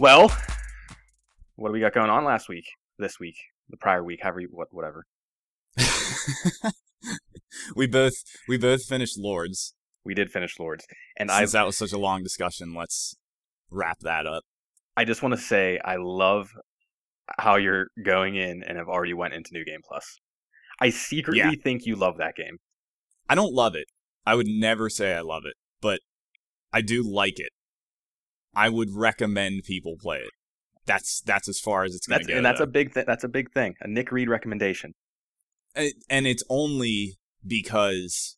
Well, what do we got going on last week? This week, the prior week, however, you, what, whatever. we both we both finished Lords. We did finish Lords, and Since I that was such a long discussion, let's wrap that up. I just want to say I love how you're going in and have already went into New Game Plus. I secretly Yeah. think you love that game. I don't love it. I would never say I love it, but I do like it. I would recommend people play it. That's that's as far as it's going to go. and that's though. a big th- that's a big thing. A Nick Reed recommendation. And- and it's only because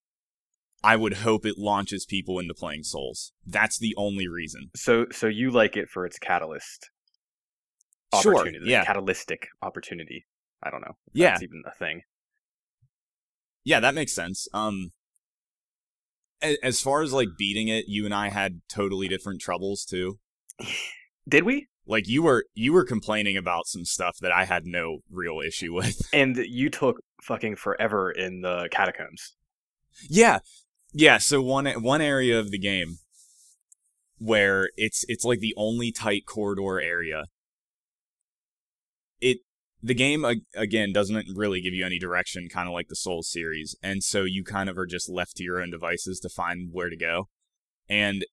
I would hope it launches people into playing Souls. That's the only reason. So so you like it for its catalyst Sure, opportunity, yeah. catalytic opportunity. I don't know. Yeah. that's even a thing. Yeah, that makes sense. Um as far as like beating it, you and I had totally different troubles too. Did we? Like you were you were complaining about some stuff that I had no real issue with. And you took fucking forever in the catacombs. Yeah, yeah. So one one area of the game where it's it's like the only tight corridor area. It the game again doesn't really give you any direction, kind of like the Souls series, and so you kind of are just left to your own devices to find where to go. And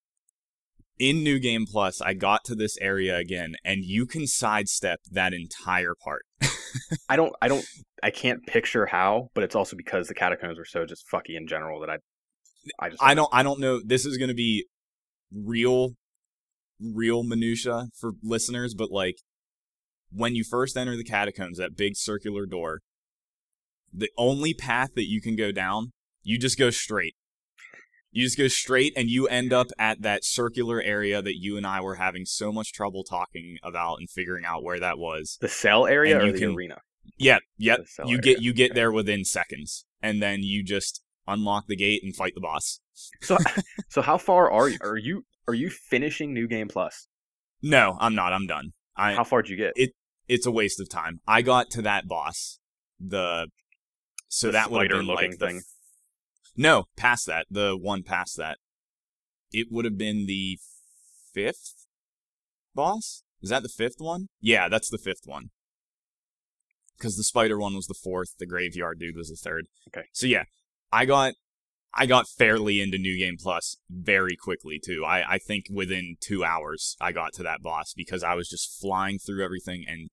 in New Game Plus, I got to this area again, and you can sidestep that entire part. I don't I don't I can't picture how, but it's also because the catacombs were so just fucky in general that I I just I don't I don't know this is going to be real real minutia for listeners but like when you first enter the catacombs that big circular door the only path that you can go down you just go straight you just go straight and you end up at that circular area that you and I were having so much trouble talking about and figuring out where that was the cell area And or you the can- arena. yeah yep you area. get you get there within seconds and then you just unlock the gate and fight the boss So so how far are you? Are you are you finishing New Game Plus? no I'm not I'm done I How far did you get? It's a waste of time. I got to that boss, the so The that would have been like the thing. no, past that, the one past that, it would have been the fifth boss. Is that the fifth one? Yeah, that's the fifth one. Because the spider one was the fourth, the graveyard dude was the third. Okay. So yeah, I got I got fairly into New Game Plus very quickly too. I, I think within two hours I got to that boss because I was just flying through everything and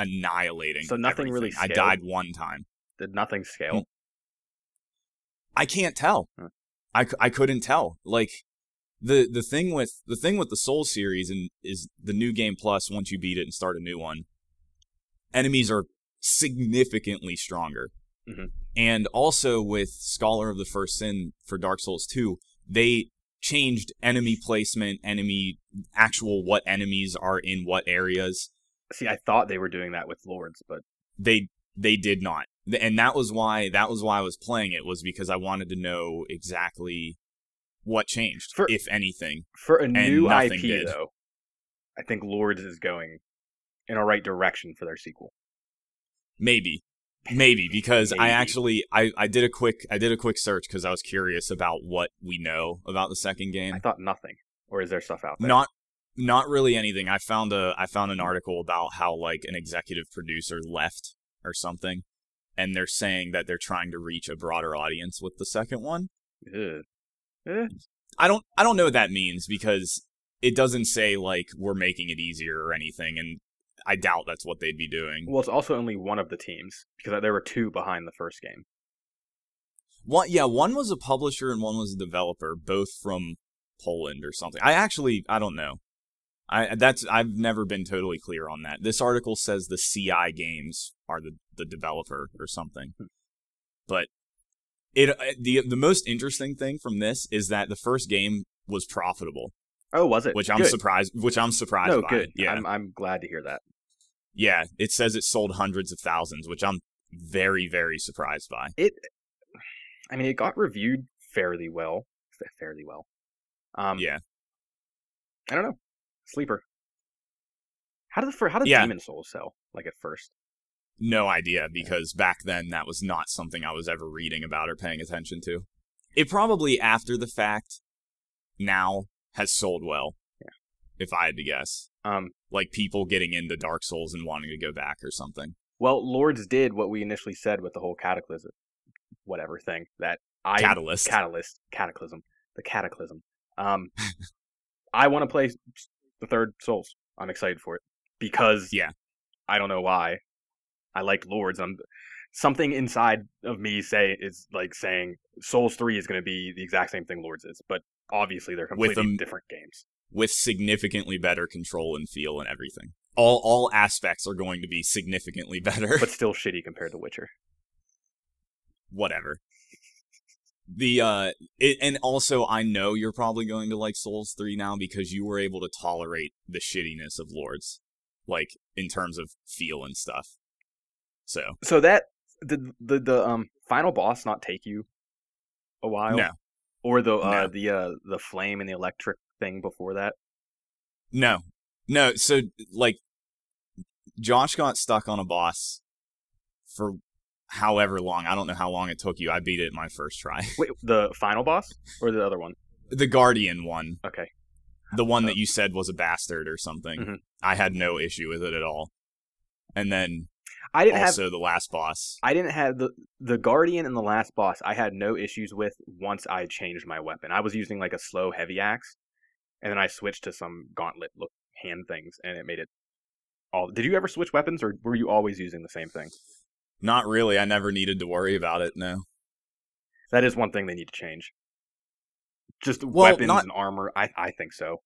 annihilating. So nothing really everything. I died one time. Did nothing scale? I can't tell. Huh. I, I couldn't tell. Like the the thing with the thing with the Soul series and is the new game plus once you beat it and start a new one, enemies are significantly stronger. Mhm. And also with Scholar of the First Sin for Dark Souls 2, they changed enemy placement, enemy actual what enemies are in what areas. See, I thought they were doing that with Lords, but They they did not. And that was why that was why I was playing it was because I wanted to know exactly what changed, For- if anything. for a new IP did. though, I think Lords is going in a right direction for their sequel. Maybe. Maybe because I actually I, I did a quick I did a quick search because I was curious about what we know about the second game. I thought nothing, or is there stuff out there? not not really anything. I found a I found an article about how like an executive producer left or something, and they're saying that they're trying to reach a broader audience with the second one. Ugh. Eh, I don't I don't know what that means because it doesn't say like we're making it easier or anything, and I doubt that's what they'd be doing. Well, it's also only one of the teams because there were two behind the first game. One, yeah, one was a publisher and one was a developer, both from Poland or something. I actually, I don't know. I that's I've never been totally clear on that. This article says the CI Games are the the developer or something, but it uh, the the most interesting thing from this is that the first game was profitable, Oh, was it? which I'm Good. surprised. Which I'm surprised No, by. good. Yeah, I'm I'm glad to hear that. yeah. It says it sold hundreds of thousands, which I'm very very surprised by. It, I mean, it got reviewed fairly well, fairly well. Um, Yeah. I don't know. Sleeper. How did the how did Yeah. Demon Souls sell? Like at first, No idea because back then that was not something I was ever reading about or paying attention to. It probably after the fact now has sold well. Yeah. If I had to guess. Um, like people getting into Dark Souls and wanting to go back or something. well, Lords did what we initially said with the whole cataclysm, whatever thing that I Catalyst. catalyst cataclysm the cataclysm. Um, I want to play the third Souls. I'm excited for it because Yeah. I don't know why. I liked Lords. I'm something inside of me say is like saying Souls three is going to be the exact same thing Lords is, but obviously they're With completely them- different games. with significantly better control and feel and everything. All all aspects are going to be significantly better. but still shitty compared to Witcher. Whatever. The uh it, and also I know you're probably going to like Souls 3 now because you were able to tolerate the shittiness of Lords like in terms of feel and stuff. So, So that did the the um final boss not take you a while? no. Or the uh No. the uh the flame and the electric thing before that? No. No, so like Josh got stuck on a boss for however long. I don't know how long it took you. I beat it my first try. Wait, the final boss or the other one? the Guardian one, Okay. the one that you said was a bastard or something. Mhm. I had no issue with it at all. And then I didn't have also the last boss. I didn't have the the guardian and the last boss. I had no issues with once I changed my weapon. I was using like a slow heavy axe, and then I switched to some gauntlet look hand things, and it made it all. Did you ever switch weapons, or were you always using the same thing? Not really. I never needed to worry about it. No. That is one thing they need to change. Just Well, weapons not- and armor. I I think so.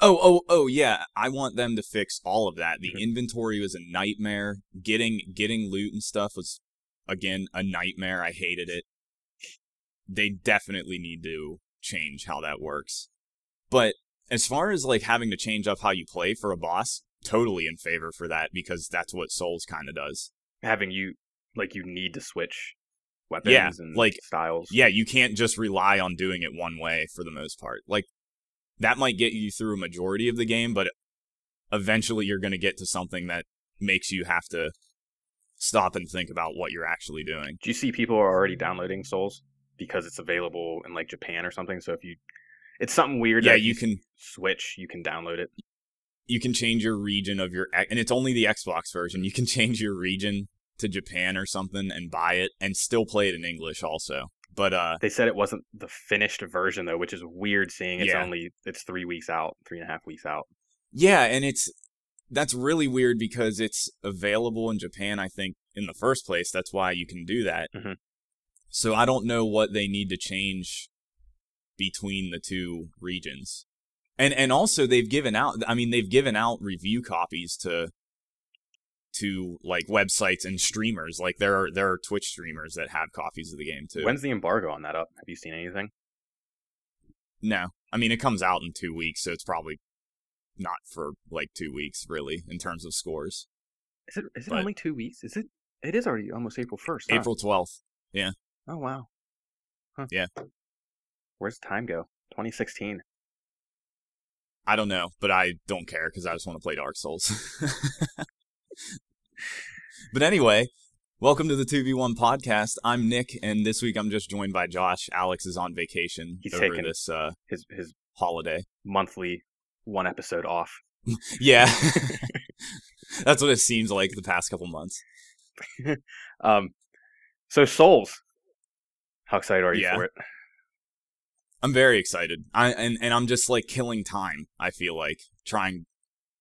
Oh, oh, oh, yeah. I want them to fix all of that. The Mhm. inventory was a nightmare. Getting getting loot and stuff was again a nightmare. I hated it. They definitely need to change how that works. But as far as like having to change up how you play for a boss, totally in favor for that because that's what Souls kind of does. Having you like you need to switch weapons Yeah, and like- styles. Yeah, you can't just rely on doing it one way for the most part. Like that might get you through a majority of the game, but eventually you're going to get to something that makes you have to stop and think about what you're actually doing. Do you see people are already downloading Souls because it's available in like Japan or something? So if you, it's something weird. Yeah, that you can switch. You can download it. You can change your region of your and it's only the Xbox version. You can change your region to Japan or something and buy it and still play it in English also. But uh They said it wasn't the finished version though, which is weird. Seeing it's Yeah. only it's three weeks out, three and a half weeks out. Yeah, and it's that's really weird because it's available in Japan, I think, in the first place. That's why you can do that. Mhm. So I don't know what they need to change between the two regions. And and also they've given out I mean they've given out review copies to to like websites and streamers. Like there are there are Twitch streamers that have copies of the game too. When's the embargo on that up? Have you seen anything? no. I mean it comes out in 2 weeks, so it's probably not for like 2 weeks really in terms of scores. Is it is it But- only two weeks? Is it? It is already almost April first. April 12th. yeah Oh wow. Huh. Yeah. Where's time go? 2016. I don't know, but I don't care because I just want to play Dark Souls. but anyway, welcome to the 2v1 podcast. I'm Nick, and this week I'm just joined by Josh. Alex is on vacation He's over taken- this uh, His his holiday. monthly one episode off. Yeah. That's what it seems like the past couple months. Um, so Souls. How excited are you Yeah. for it? I'm very excited. I and, and I'm just like killing time, I feel like, trying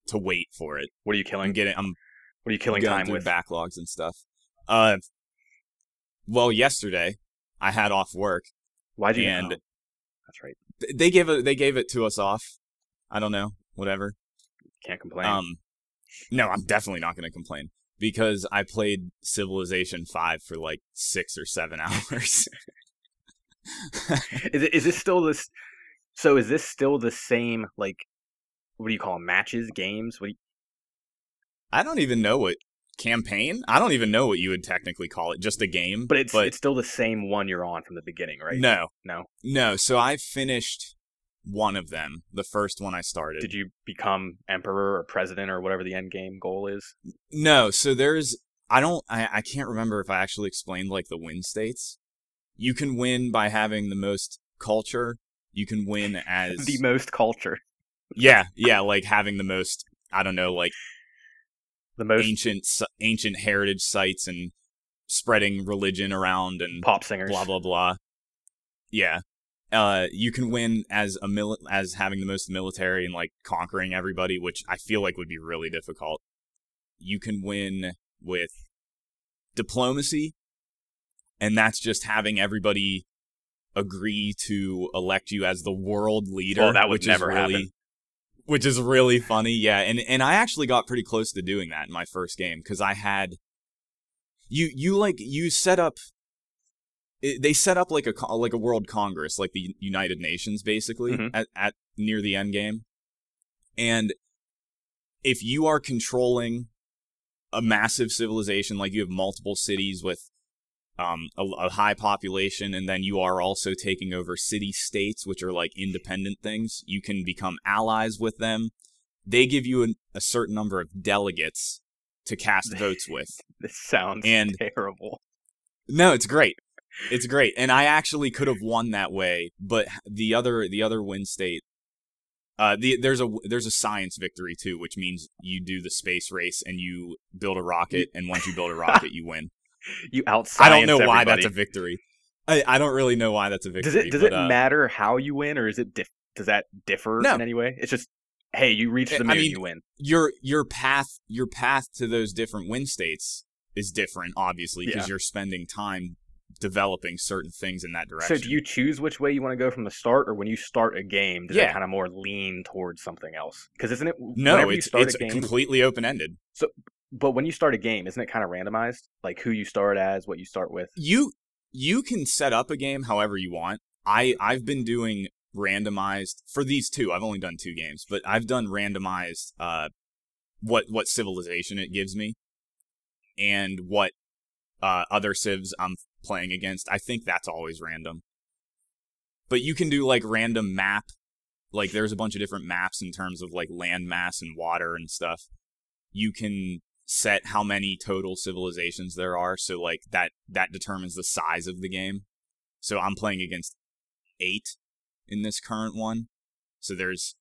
to wait for it. What are you killing? I'm getting I'm What are you killing time with? backlogs and stuff. Uh well, yesterday I had off work Why'd you? and- oh, that's right. They gave it they gave it to us off. I don't know, whatever. Can't complain. Um no, I'm definitely not going to complain because I played Civilization 5 for like 6 or 7 hours. Is it? Is this still this? So is this still the same? Like, what do you call 'em, matches? Games? What? You, I don't even know what campaign? I don't even know what you would technically call it, just a game. but it's it's still the same one you're on from the beginning, right? No. No. No, so I finished one of them, the first one I started. Did you become emperor or president or whatever the end game goal is? No, so there's I don't I, I can't remember if I actually explained like the win states. You can win by having the most culture. You can win as The most culture. Yeah, yeah, like having the most I don't know, like The most ancient ancient heritage sites and spreading religion around and pop singers. blah blah blah. Yeah. Uh, you can win as a mil- as having the most military and like conquering everybody, which I feel like would be really difficult. You can win with diplomacy, and that's just having everybody agree to elect you as the world leader. Well, that would which never really, happen. Which is really funny, yeah. And and I actually got pretty close to doing that in my first game because I had you you like you set up it, they set up like a like a world congress like the united nations basically Mhm. at, at near the end game and if you are controlling a massive civilization like you have multiple cities with um, a, a high population and then you are also taking over city states which are like independent things you can become allies with them they give you an, a certain number of delegates to cast votes with This sounds And- terrible. no, it's great. It's great. And I actually could have won that way, but the other the other win state uh the there's a there's a science victory too, which means you do the space race and you build a rocket and once you build a rocket you win. You outscience I don't know why that's a victory. I, I don't really know why that's a victory. Does it does but, it uh, matter how you win, or is it diff- does that differ No. in any way? It's just hey, you reach the I mean, you win. your your path your path to those different win states is different obviously because Yeah. you're spending time developing certain things in that direction. So do you choose which way you want to go from the start, or when you start a game, does Yeah. it kind of more lean towards something else? Because isn't it no, whenever you it's start it's a game, completely open ended. But when you start a game, isn't it kind of randomized, like who you start as, what you start with? you you can set up a game however you want. I I've been doing randomized for these two. I've only done two games, but I've done randomized uh what what civilization it gives me and what uh other civs I'm playing against. I think that's always random. But you can do like random map like there's a bunch of different maps in terms of like land mass and water and stuff. You can set how many total civilizations there are so like that that determines the size of the game so i'm playing against eight in this current one so there's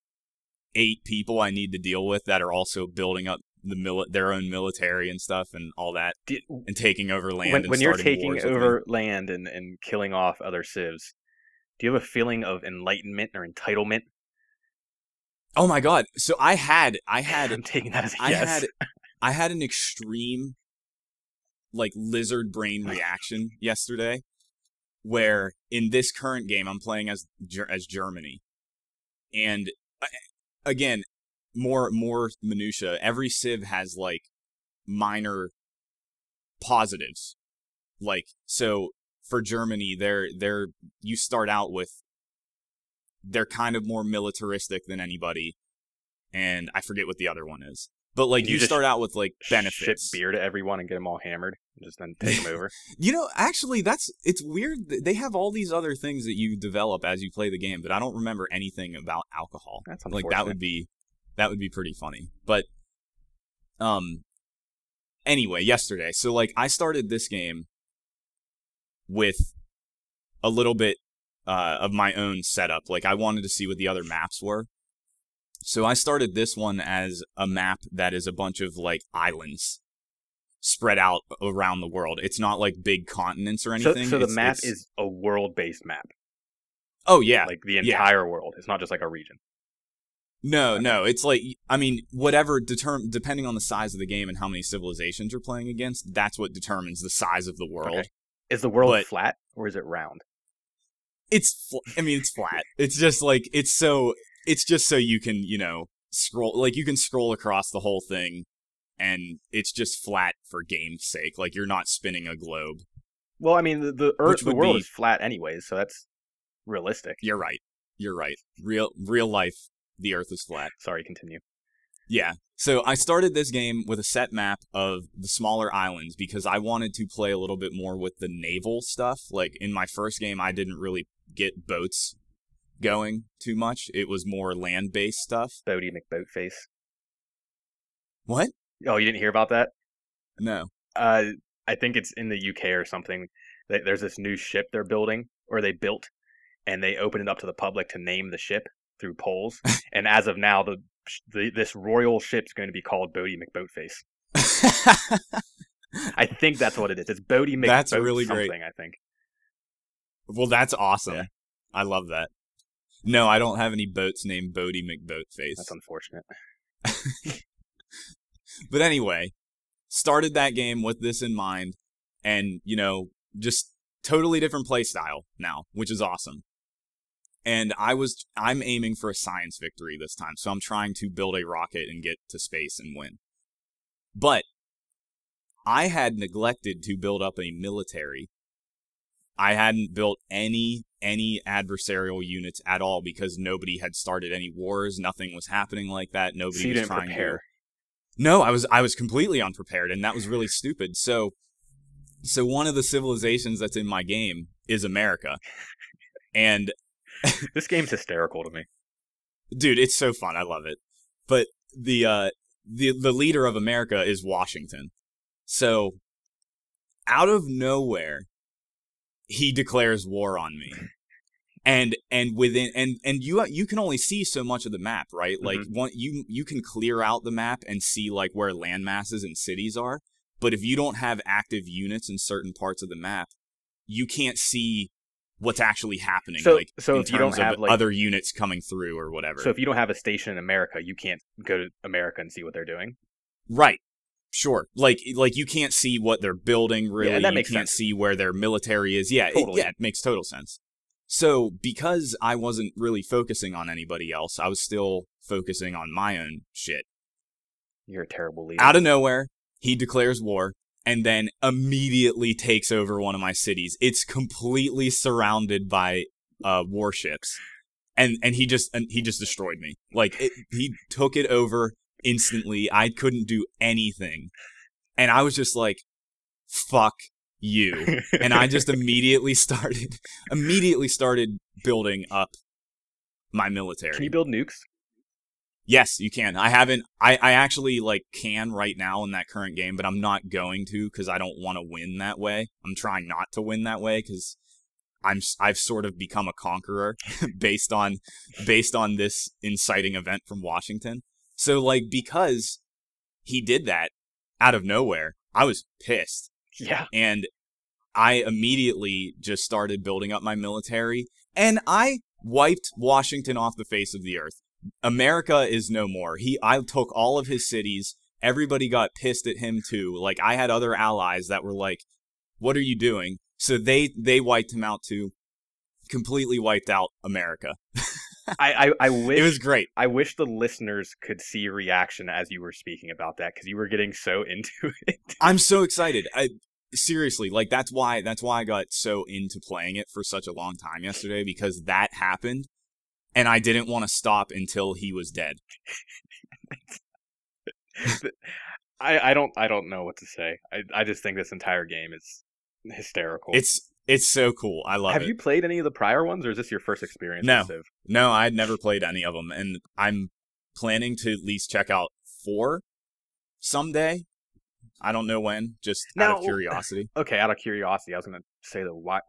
eight people i need to deal with that are also building up the mili- their own military and stuff and all that Did, and taking over land when and when you're taking over land and, and killing off other civs, do you have a feeling of enlightenment or entitlement? oh my god so i had i had I'm taking that as a I yes. had I had an extreme like lizard brain reaction yesterday where in this current game I'm playing as as Germany. And uh, again, more more minutia. Every civ has like minor positives. Like so for Germany, they're they're you start out with they're kind of more militaristic than anybody and I forget what the other one is. But like You you, start out with like Ship benefits. beer to everyone and get them all hammered, and just then take them over. You know, actually, that's it's weird. They have all these other things that you develop as you play the game, but I don't remember anything about alcohol. That's Like that would be that would be pretty funny. But um, anyway, yesterday, so like I started this game with a little bit uh, of my own setup. Like I wanted to see what the other maps were. So I started this one as a map that is a bunch of like islands spread out around the world. It's not like big continents or anything. so the It's- map it's- is a world-based map, Oh yeah. like the yeah. entire world. It's not just like a region. No, no, it's like I mean, whatever determ depending on the size of the game and how many civilizations you're playing against, that's what determines the size of the world. Okay. Is the world But- flat or is it round? It's fl- I mean, it's flat. It's just like it's so it's just so you can, you know, scroll like you can scroll across the whole thing and it's just flat for game's sake. Like you're not spinning a globe. Well, I mean, the the, Earth, the world be- is flat anyways, so that's realistic. You're right. You're right. Real real life the earth is flat. Sorry, continue. Yeah. So I started this game with a set map of the smaller islands because I wanted to play a little bit more with the naval stuff. Like in my first game, I didn't really get boats going too much. It was more land based stuff. Boaty McBoatface. What? Oh, you didn't hear about that? No. Uh, I think it's in the UK or something. There's this new ship they're building, or they built, and they open it up to the public to name the ship through polls. and as of now, the the, this royal ship's going to be called Boaty McBoatface. I think that's what it is. It's Boaty McBoat That's really great. something, I think. well, that's awesome. Yeah. I love that. No, I don't have any boats named Boaty McBoatface. That's unfortunate. But anyway, started that game with this in mind, and you know, just totally different play style now, which is awesome. And I was I'm aiming for a science victory this time, so I'm trying to build a rocket and get to space and win. But I had neglected to build up a military. I hadn't built any any adversarial units at all because nobody had started any wars. Nothing was happening like that. Nobody So was trying to prepare. no, I was I was completely unprepared, and that was really stupid. So, so one of the civilizations that's in my game is America, and This game's hysterical to me. dude, it's so fun. I love it. But the uh the the leader of America is Washington. So, out of nowhere, he declares war on me. And and within and and you you can only see so much of the map, right? Like mm-hmm. one you you can clear out the map and see like where land masses and cities are, but if you don't have active units in certain parts of the map, you can't see what's actually happening So- like so in if you don't have, like- other units coming through or whatever. So if you don't have a station in America, you can't go to America and see what they're doing. Right. Sure. Like like you can't see what they're building really. and that makes you can't sense. see where their military is. Yeah, it, Totally. yeah, it makes total sense. So because I wasn't really focusing on anybody else, I was still focusing on my own shit. You're a terrible leader. Out of nowhere, he declares war and then immediately takes over one of my cities. It's completely surrounded by uh warships. And and he just and he just destroyed me. Like it, he took it over instantly. I couldn't do anything. And I was just like fuck you. And I just immediately started immediately started building up my military. Can you build nukes? Yes, you can. I haven't. I, I actually like can right now in that current game, but I'm not going to because I don't want to win that way. I'm trying not to win that way because I'm I've sort of become a conqueror based on based on this inciting event from Washington. So like because he did that out of nowhere, I was pissed Yeah. and I immediately just started building up my military and I wiped Washington off the face of the earth. America is no more. He I took all of his cities. Everybody got pissed at him too. Like I had other allies that were like, "What are you doing?" So they they wiped him out too. Completely wiped out America. I, I, I wish It was great. I wish the listeners could see your reaction as you were speaking about that because you were getting so into it. I'm so excited. I seriously, like that's why that's why I got so into playing it for such a long time yesterday because that happened and I didn't want to stop until he was dead. I, I don't I don't know what to say. I, I just think this entire game is hysterical. It's it's so cool. I love it. Have it. you played any of the prior ones, or is this your first experience? No. No, I'd never played any of them and I'm planning to at least check out 4 someday. I don't know when, just out of curiosity. Okay, out of curiosity, I was gonna say though, why,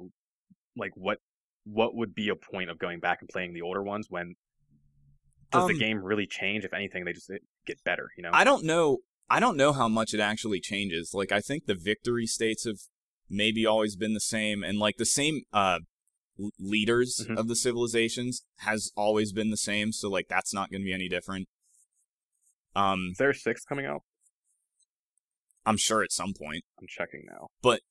like, what, what would be a point of going back and playing the older ones when does the Um, game really change? If anything, they just get better. You know, I don't know. I don't know how much it actually changes. Like I think the victory states have maybe always been the same, and like the same uh leaders Mhm. of the civilizations has always been the same. So like that's not going to be any different. Um, is there a six coming out? I'm sure at some point I'm checking now. But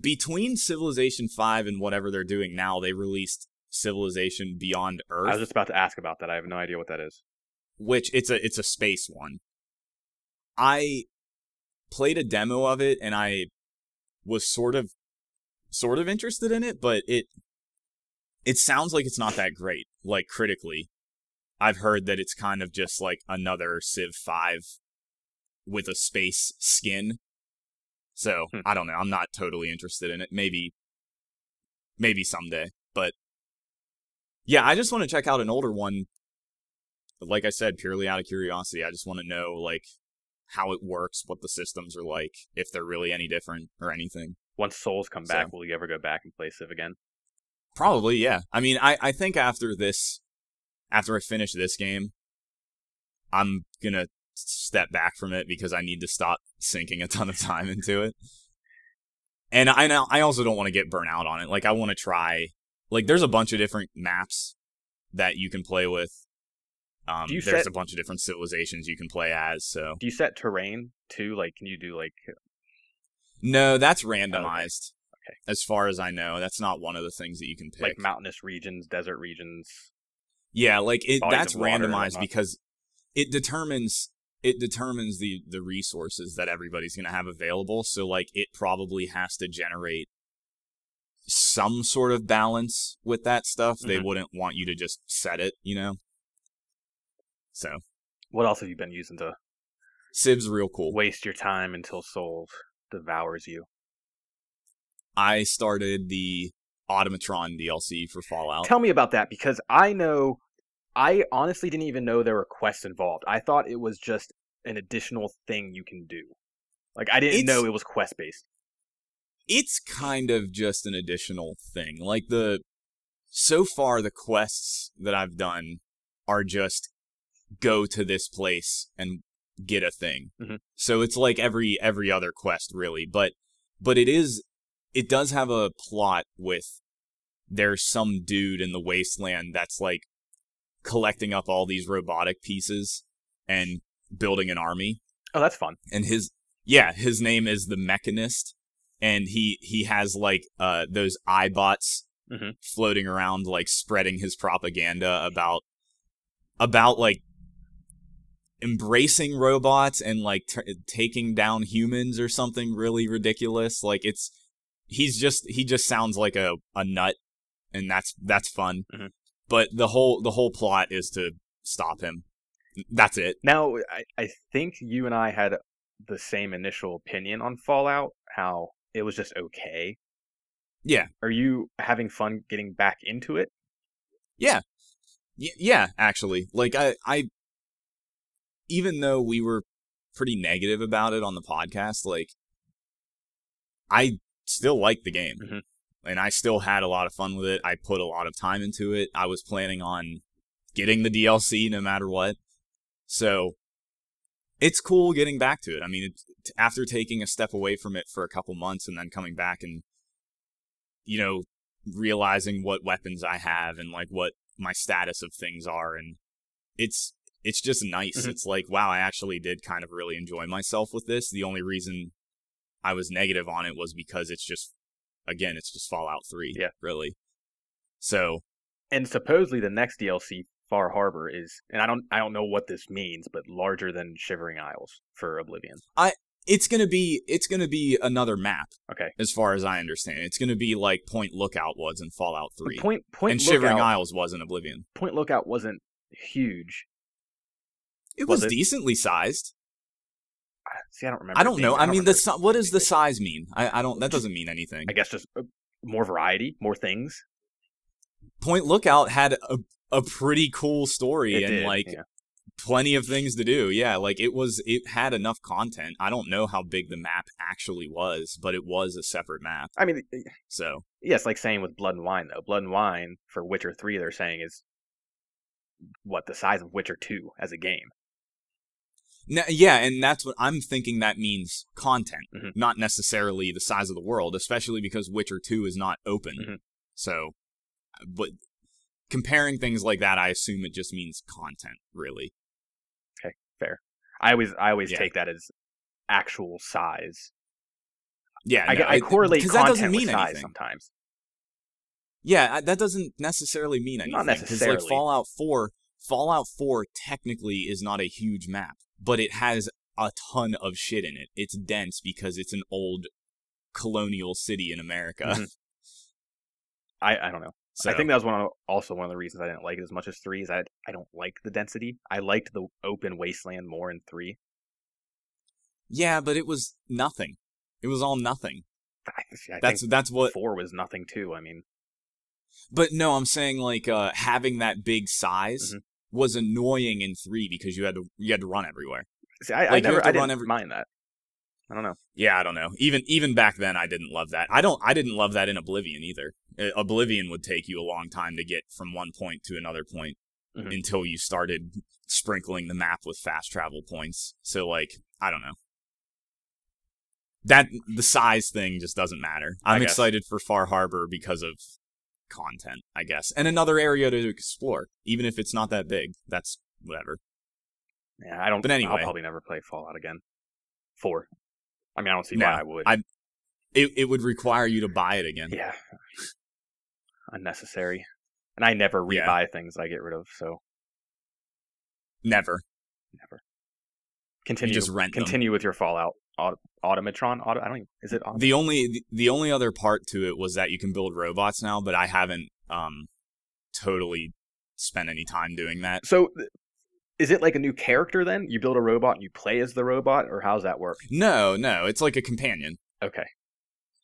between Civilization Five and whatever they're doing now, they released Civilization Beyond Earth. I was just about to ask about that. I have no idea what that is. which it's a it's a space one. I played a demo of it and I was sort of sort of interested in it, but it it sounds like it's not that great, like critically. I've heard that it's kind of just like another Civ 5 with a space skin. So, Hmm. I don't know. I'm not totally interested in it. Maybe maybe someday, but yeah, I just want to check out an older one like I said, purely out of curiosity. I just want to know like how it works, what the systems are like, if they're really any different or anything. Once Souls come back, So- will you ever go back and play Civ again? Probably, yeah. I mean, I, I think after this, after I finish this game, I'm gonna step back from it because I need to stop sinking a ton of time into it. And I know I also don't want to get burnt out on it. Like I want to try. Like there's a bunch of different maps that you can play with. Um, you there's set- a bunch of different civilizations you can play as. So Do you set terrain too? Like, can you do like? no, that's randomized. Okay. As far as I know, that's not one of the things that you can pick. like mountainous regions, desert regions. Yeah, like it that's of water and randomized because it determines it determines the the resources that everybody's going to have available. So like it probably has to generate some sort of balance with that stuff. They Mhm. wouldn't want you to just set it, you know. So, What else have you been using to Civ's real cool. waste your time until Soul devours you? I started the Automatron DLC for Fallout. Tell me about that because I know, I honestly didn't even know there were quests involved. I thought it was just an additional thing you can do. Like I didn't It's- know it was quest based. it's kind of just an additional thing. Like the so far the quests that I've done are just go to this place and get a thing. Mhm. So it's like every every other quest really, but but it is it does have a plot with there's some dude in the wasteland that's like collecting up all these robotic pieces and building an army Oh, that's fun. and his yeah his name is the mechanist and he he has like uh those eyebots Mhm. floating around like spreading his propaganda about about like embracing robots and like t- taking down humans or something really ridiculous like it's he's just he just sounds like a a nut and that's that's fun Mhm. but the whole the whole plot is to stop him that's it Now, I, I think you and I had the same initial opinion on Fallout, how it was just okay. yeah Are you having fun getting back into it? Y- yeah, actually. Like I I even though we were pretty negative about it on the podcast, like I still liked the game. Mhm. And I still had a lot of fun with it. I put a lot of time into it. I was planning on getting the DLC no matter what. So it's cool getting back to it. I mean, it, after taking a step away from it for a couple months and then coming back and you know realizing what weapons I have and like what my status of things are and it's it's just nice. Mhm. It's like wow, I actually did kind of really enjoy myself with this. The only reason I was negative on it was because it's just again, it's just Fallout 3, Yeah. really. So, And supposedly the next DLC, Far Harbor, is and I don't I don't know what this means, but larger than Shivering Isles for Oblivion. I, it's going to be it's going to be another map Okay. as far as I understand. It's going to be like Point Lookout was in Fallout 3. Point Point and Shivering Lookout, Isles was in Oblivion. Point Lookout wasn't huge. It Was was, it? decently sized. I- See, I don't remember. I don't know. I, mean, the si- what does the size mean? I, I don't. That doesn't mean anything. I guess just uh, more variety, more things. Point Lookout had a a pretty cool story It and did, like yeah. plenty of things to do. Yeah, like it was. It had enough content. I don't know how big the map actually was, but it was a separate map. I mean, So yes, like saying with Blood and Wine though. Blood and Wine for Witcher Three, they're saying is what the size of Witcher Two as a game. Yeah, and that's what I'm thinking. That means content, Mhm. not necessarily the size of the world. Especially because Witcher Two is not open. Mhm. So, but comparing things like that, I assume it just means content, really. Okay, fair. I always I always Yeah. take that as actual size. Yeah, I, no, I it- correlate 'cause that content doesn't mean anything. sometimes. Yeah, I- that doesn't necessarily mean anything. Not necessarily. like Fallout 4, Fallout 4 technically is not a huge map, but it has a ton of shit in it. It's dense because it's an old colonial city in America. Mhm. I, I don't know. So I think that was one of, also one of the reasons I didn't like it as much as three is I I don't like the density. I liked the open wasteland more in three. yeah, but it was nothing. It was all nothing. I, I That's think that's what. four was nothing too. I mean, But no, I'm saying like uh, having that big size Mhm. Was annoying in three because you had to you had to run everywhere. see, I, I Like, you never I didn't run every- mind that. I don't know. Yeah, I don't know. Even even back then, I didn't love that. I don't. I didn't love that in Oblivion either. Uh, Oblivion would take you a long time to get from one point to another point. Mhm. until you started sprinkling the map with fast travel points. So like, I don't know. That the size thing just doesn't matter. I I'm excited for Far Harbor because of content, I guess. And another area to explore, even if it's not that big. That's whatever. Yeah, I don't. But anyway. I'll probably never play Fallout again. Four. I mean, I don't see No, why I would. I- It it would require you to buy it again. yeah, unnecessary. And I never Yeah. rebuy things I get rid of. So Never. never. Continue. just rent them. Continue with your Fallout. Uh, Aut- Automatron. Auto. I don't. Even, is it? Auto- The only the, the only other part to it was that you can build robots now, but I haven't um totally spent any time doing that. so, is it like a new character then? You build a robot and you play as the robot, or how's that work? No, no, it's like a companion. Okay,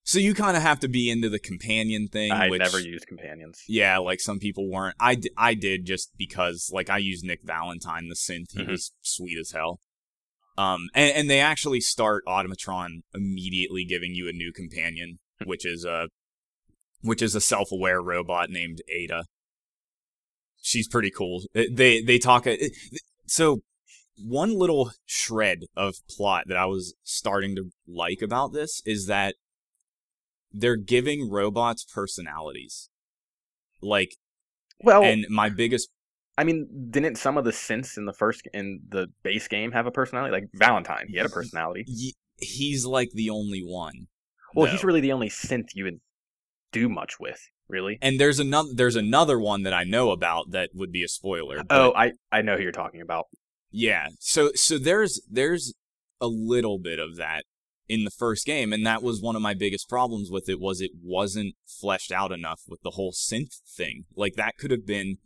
So you kind of have to be into the companion thing. I which, never used companions. Yeah, like some people weren't. I, d- I did just because like I used Nick Valentine the synth. He Mhm. was sweet as hell. Um, and, and they actually start Automatron immediately giving you a new companion, which is a which is a self-aware robot named Ada. She's pretty cool. They they talk so one little shred of plot that I was starting to like about this is that they're giving robots personalities. Like Well, and my biggest I mean, didn't some of the synths in the first in the base game have a personality? Like Valentine, he had a personality. y- he's like the only one. Well, though. he's really the only synth you would do much with, really. and there's another there's another one that I know about that would be a spoiler. Oh, but- Oh, I I know who you're talking about. Yeah. So so there's there's a little bit of that in the first game and that was one of my biggest problems with it was it wasn't fleshed out enough with the whole synth thing. Like that could have been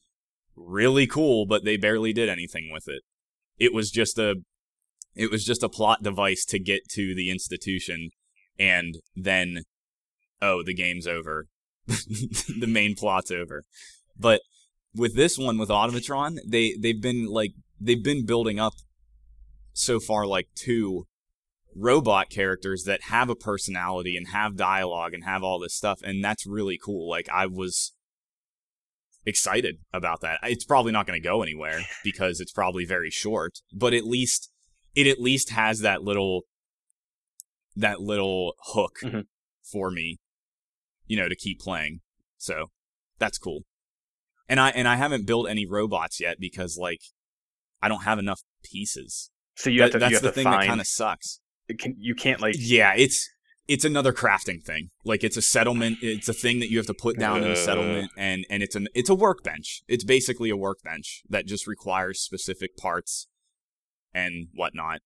really cool, but they barely did anything with it. It was just a it was just a plot device to get to the institution and then oh, the game's over. the main plot's over. But with this one with Automatron, they they've been like they've been building up so far like two robot characters that have a personality and have dialogue and have all this stuff and that's really cool. Like I was excited about that. It's probably not going to go anywhere because it's probably very short, but at least it at least has that little that little hook Mhm. for me, you know, to keep playing. So that's cool. And I and I haven't built any robots yet because like I don't have enough pieces. So you That- have to that's have the to thing that kind of sucks. can, you can't like. Yeah, it's it's another crafting thing. Like it's a settlement. It's a thing that you have to put down in Uh. a settlement, and and it's an it's a workbench. It's basically a workbench that just requires specific parts and whatnot.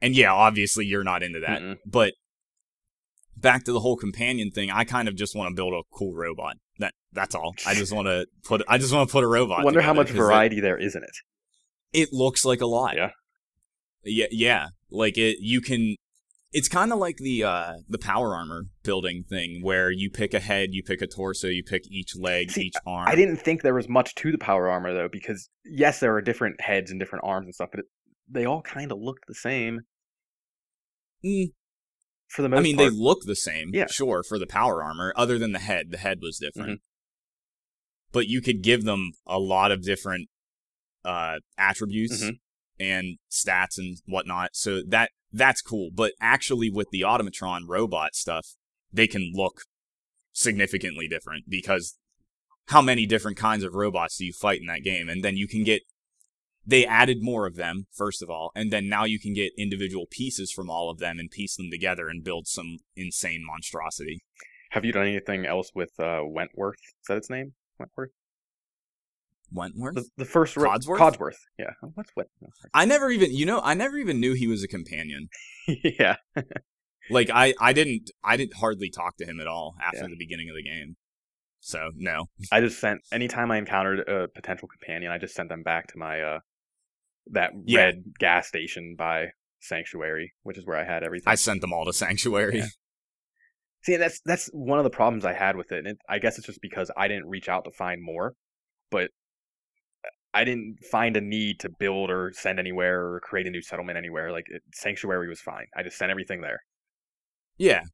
And yeah, obviously you're not into that, Mm-mm. but back to the whole companion thing. I kind of just want to build a cool robot. That that's all. I just want to put I just want to put a robot. Wonder how much 'cause it- variety there is in it. it looks like a lot. Yeah. Yeah, yeah. Like it you can it's kind of like the uh the power armor building thing where you pick a head, you pick a torso, you pick each leg, See, each arm. I didn't think there was much to the power armor though, because yes, there are different heads and different arms and stuff, but it, they all kind of looked the same Mm, for the most I mean part. they look the same, Yeah. sure, for the power armor other than the head. The head was different. Mm-hmm. But you could give them a lot of different uh attributes Mhm. and stats and whatnot. So that that's cool. But actually with the automatron robot stuff, they can look significantly different because how many different kinds of robots do you fight in that game? And then you can get they added more of them, first of all, and then now you can get individual pieces from all of them and piece them together and build some insane monstrosity. Have you done anything else with uh, Wentworth? Is that its name? Wentworth. Wentworth? The, the first ro- Codsworth? Codsworth. Yeah. What's Wentworth? I never even, you know, I never even knew he was a companion. yeah. Like I, I didn't, I didn't hardly talk to him at all after Yeah. the beginning of the game. So no, I just sent anytime I encountered a potential companion, I just sent them back to my uh that Yeah. red gas station by Sanctuary, which is where I had everything. I sent them all to Sanctuary. Yeah. See, that's that's one of the problems I had with it. And it, I guess it's just because I didn't reach out to find more, but I didn't find a need to build or send anywhere or create a new settlement anywhere. Like it, Sanctuary was fine. I just sent everything there. Yeah.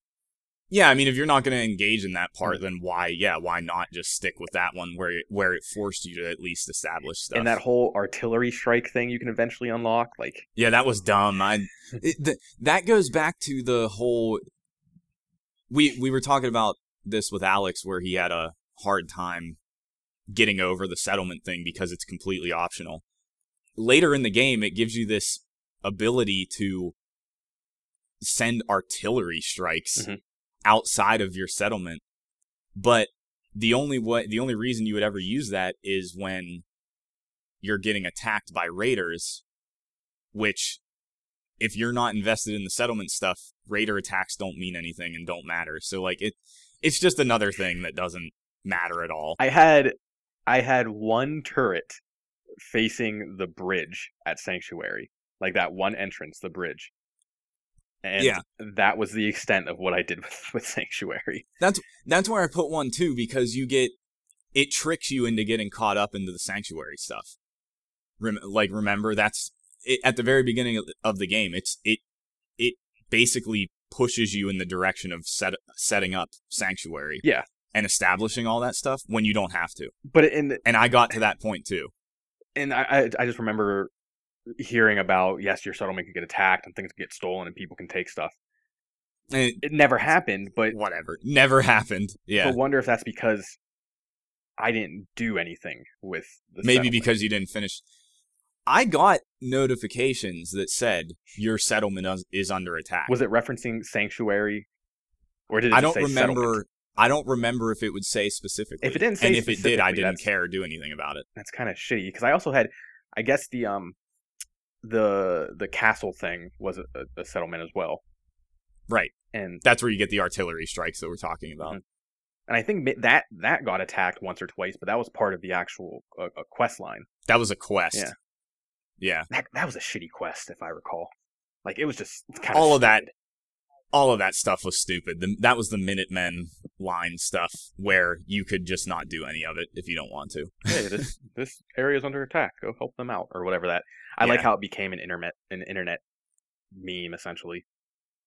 Yeah, I mean, if you're not going to engage in that part, mm. then why? Yeah, why not just stick with that one where it, where it forced you to at least establish stuff? And that whole artillery strike thing you can eventually unlock, like yeah, that was dumb. I it, th- that goes back to the whole. We we were talking about this with Alex, where he had a hard time getting over the settlement thing because it's completely optional. Later in the game, it gives you this ability to send artillery strikes Mhm. outside of your settlement. But the only way, the only reason you would ever use that is when you're getting attacked by raiders, which if you're not invested in the settlement stuff, raider attacks don't mean anything and don't matter. So like it it's just another thing that doesn't matter at all. I had I had one turret facing the bridge at Sanctuary, like that one entrance, the bridge. And Yeah. that was the extent of what I did with, with Sanctuary. That's that's where I put one too because you get it tricks you into getting caught up into the sanctuary stuff. Rem- like remember that's it, at the very beginning of the, of the game. It's it it basically pushes you in the direction of set, setting up sanctuary. Yeah. And establishing all that stuff when you don't have to. But in the, And I got to that point too. and I I I just remember hearing about yes, your settlement can get attacked and things can get stolen and people can take stuff. It- It never happened, but whatever. Never happened. Yeah. but wonder if that's because I didn't do anything with the Maybe settlement. because you didn't finish. I got notifications that said your settlement is- under attack. was it referencing sanctuary or did it I don't say settlement? I don't remember if it would say specifically. If it didn't say and if it did, I didn't care or do anything about it. that's kind of shitty because I also had, I guess the um, the the castle thing was a, a settlement as well, Right. and That's where you get the artillery strikes that we're talking about. Mhm. and I think that that got attacked once or twice, but that was part of the actual uh, uh, quest line. That was a quest. Yeah. Yeah. That that was a shitty quest, if I recall. Like it was just kind of All of that. All of that stuff was stupid. The, that was the Minutemen line stuff where you could just not do any of it if you don't want to. hey, this this area is under attack. Go help them out, or whatever that. I like how it became an internet an internet meme essentially.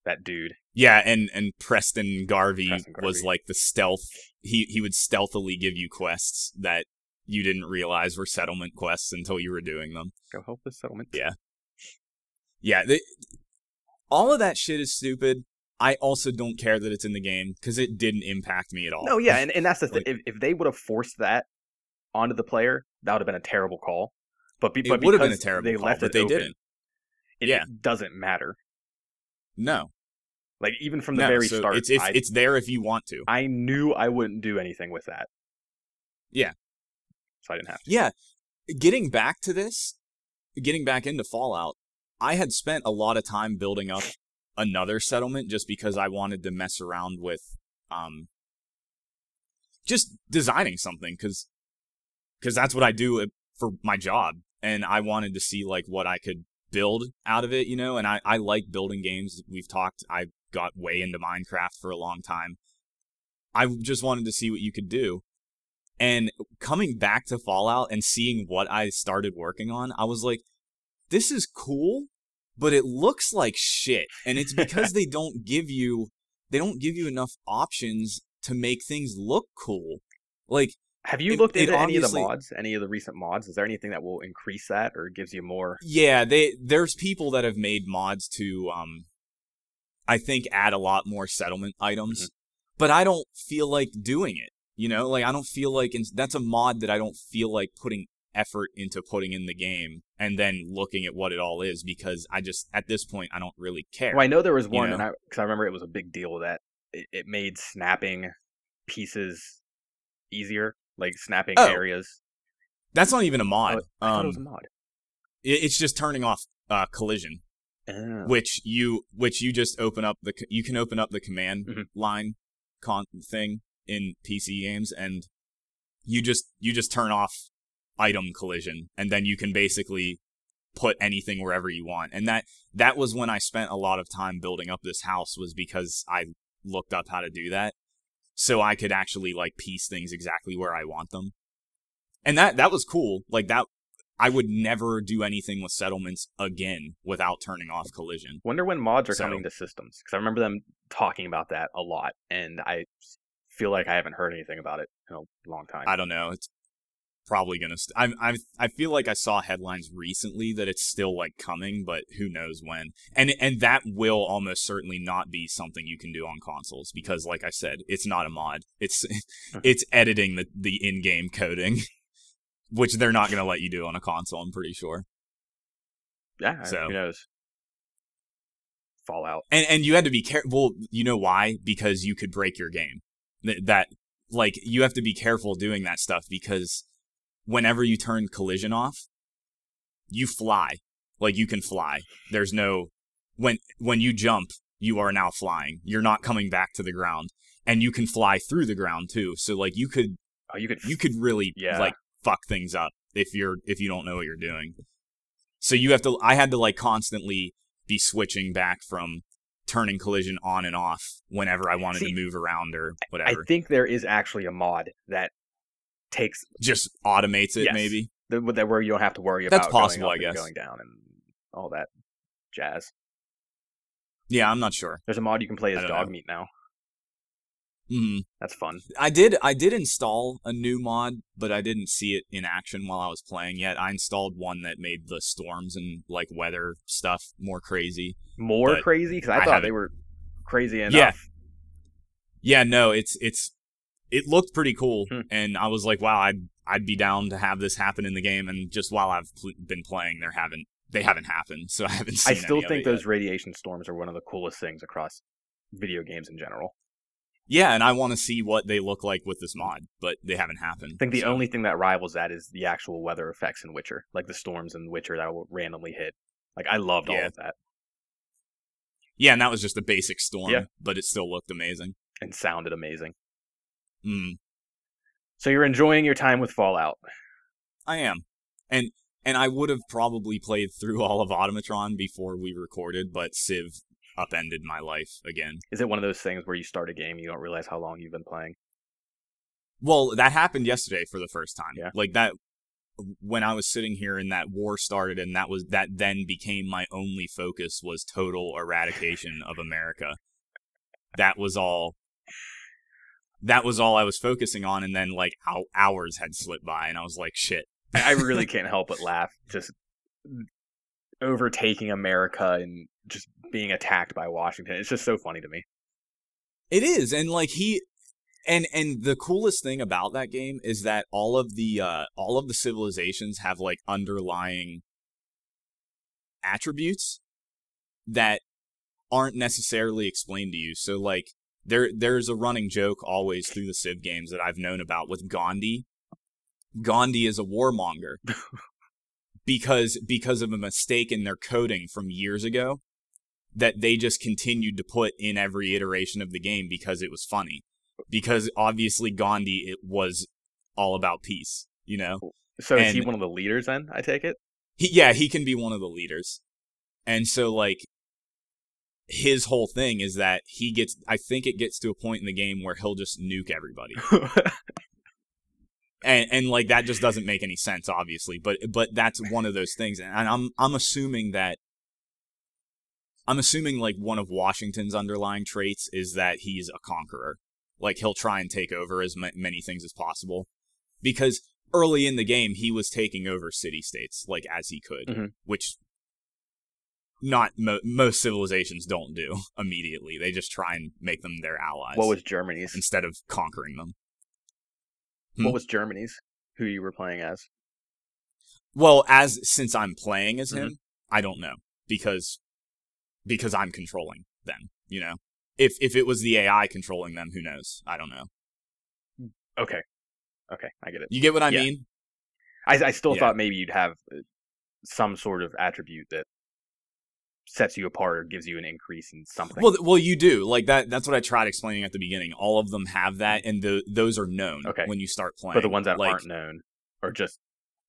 That dude. Yeah, and and Preston Garvey, Preston was like the stealth. He he would stealthily give you quests that you didn't realize were settlement quests until you were doing them. Go help this settlement. Yeah. Yeah, they, all of that shit is stupid. I also don't care that it's in the game because it didn't impact me at all. No, yeah, and, and that's the thing. Like- If, if they would have forced that onto the player, that would have been a terrible call. But, be, it but would have been a terrible they call, left but it they open, didn't. It, Yeah. it doesn't matter. No, Like even from the no. very so start, it's if, I, it's there if you want to. I knew I wouldn't do anything with that. Yeah. So I didn't have to. Yeah, getting back to this, getting back into Fallout, I had spent a lot of time building up another settlement just because I wanted to mess around with, um, just designing something because, because that's what I do uh, for my job, and I wanted to see like what I could build out of it, you know. And I I like building games. We've talked. I got way into Minecraft for a long time. I just wanted to see what you could do. And coming back to Fallout and seeing what I started working on, I was like, this is cool, but it looks like shit. And it's because they don't give you they don't give you enough options to make things look cool. Like Have you It- looked into any of the mods? Any of the recent mods? Is there anything that will increase that or gives you more? yeah, they there's people that have made mods to um I think add a lot more settlement items, but I don't feel like doing it. You know, like I don't feel like and that's a mod that I don't feel like putting effort into putting in the game and then looking at what it all is because I just at this point I don't really care. Well, I know there was You one, know? and I because I remember it was a big deal that it, it made snapping pieces easier, like snapping Oh, areas. That's not even a mod. I thought um it was a mod. it- it's just turning off uh collision. Oh. which you which you just open up the you can open up the command Mhm. line con thing in PC games and you just you just turn off item collision and then you can basically put anything wherever you want and that that was when I spent a lot of time building up this house was because I looked up how to do that so I could actually like piece things exactly where I want them and that that was cool like that I would never do anything with settlements again without turning off collision Wonder when mods are So- coming to systems because I remember them talking about that a lot, and I feel like I haven't heard anything about it in a long time. I don't know. It's probably gonna. St- I'm. I'm. I feel like I saw headlines recently that it's still like coming, but who knows when. And and that will almost certainly not be something you can do on consoles because, like I said, it's not a mod. It's uh-huh. it's editing the the in game coding, which they're not gonna let you do on a console. I'm pretty sure. yeah, so- who knows? Fallout. And and you had to be careful. Well, you know why? Because you could break your game. Th- That like you have to be careful doing that stuff because whenever you turn collision off, you fly. Like you can fly. There's no when when you jump, you are now flying. You're not coming back to the ground, and you can fly through the ground too. So like you could Oh, you could. you could really Yeah. like fuck things up if you're if you don't know what you're doing. So you have to I had to like constantly be switching back from turning collision on and off whenever I wanted See, to move around or whatever. I think there is actually a mod that takes Just automates it Yes. maybe. the, that where you don't have to worry That's about going possible, I guess. going down and all that jazz. Yeah, I'm not sure. There's a mod you can play as dog know. meat now. hmm That's fun. I did I did install a new mod, but I didn't see it in action while I was playing yet. I installed one that made the storms and like weather stuff more crazy. More crazy because I, I thought they were crazy enough. Yeah. Yeah, no, it's it's it looked pretty cool, Hmm. and I was like, wow, I'd I'd be down to have this happen in the game. And just while I've pl- been playing, there haven't they haven't happened, so I haven't. I still think it yet. those radiation storms are one of the coolest things across video games in general. Yeah, and I want to see what they look like with this mod, but they haven't happened. I think the so- only thing that rivals that is the actual weather effects in Witcher, like the storms in Witcher that will randomly hit. Like I loved all of that yeah, and that was just a basic storm, Yeah. but it still looked amazing. and sounded amazing. Mm, So you're enjoying your time with Fallout. I am, and and I would have probably played through all of Automatron before we recorded, but Civ upended my life again. Is it one of those things where you start a game and you don't realize how long you've been playing? Well, that happened yesterday for the first time. Yeah. Like that when I was sitting here and that war started and that was that then became my only focus was total eradication of America. That was all that was all I was focusing on and then like hou- hours had slipped by and I was like shit. I I really can't help but laugh. Just overtaking America and just being attacked by Washington. It's just so funny to me. It is, and like he, and and the coolest thing about that game is that all of the uh all of the civilizations have like underlying attributes that aren't necessarily explained to you. So like there there's a running joke always through the Civ games that I've known about with Gandhi. Gandhi is a warmonger because because of a mistake in their coding from years ago that they just continued to put in every iteration of the game because it was funny. Because obviously Gandhi it was all about peace, you know. So is he one of the leaders then, I take it? He, yeah, he can be one of the leaders. And so like his whole thing is that he gets I think it gets to a point in the game where he'll just nuke everybody. and and like that just doesn't make any sense obviously but but that's one of those things and i'm i'm assuming that i'm assuming like one of washington's underlying traits is that he's a conqueror like he'll try and take over as ma- many things as possible because early in the game he was taking over city states like as he could Mhm. which not mo- most civilizations don't do immediately they just try and make them their allies what was Germany's? instead of conquering them Hmm? What was Germany's? Who you were playing as? Well, as since I'm playing as Mm-hmm. him, I don't know because because I'm controlling them. You know, if if it was the AI controlling them, who knows? I don't know. Okay. Okay, I get it. You get what I Yeah. mean? I, I still Yeah. thought maybe you'd have uh, some sort of attribute that sets you apart or gives you an increase in something. Well, well, you do like that. That's what I tried explaining at the beginning. All of them have that, and the, those are known Okay. when you start playing. but the ones that like, aren't known are just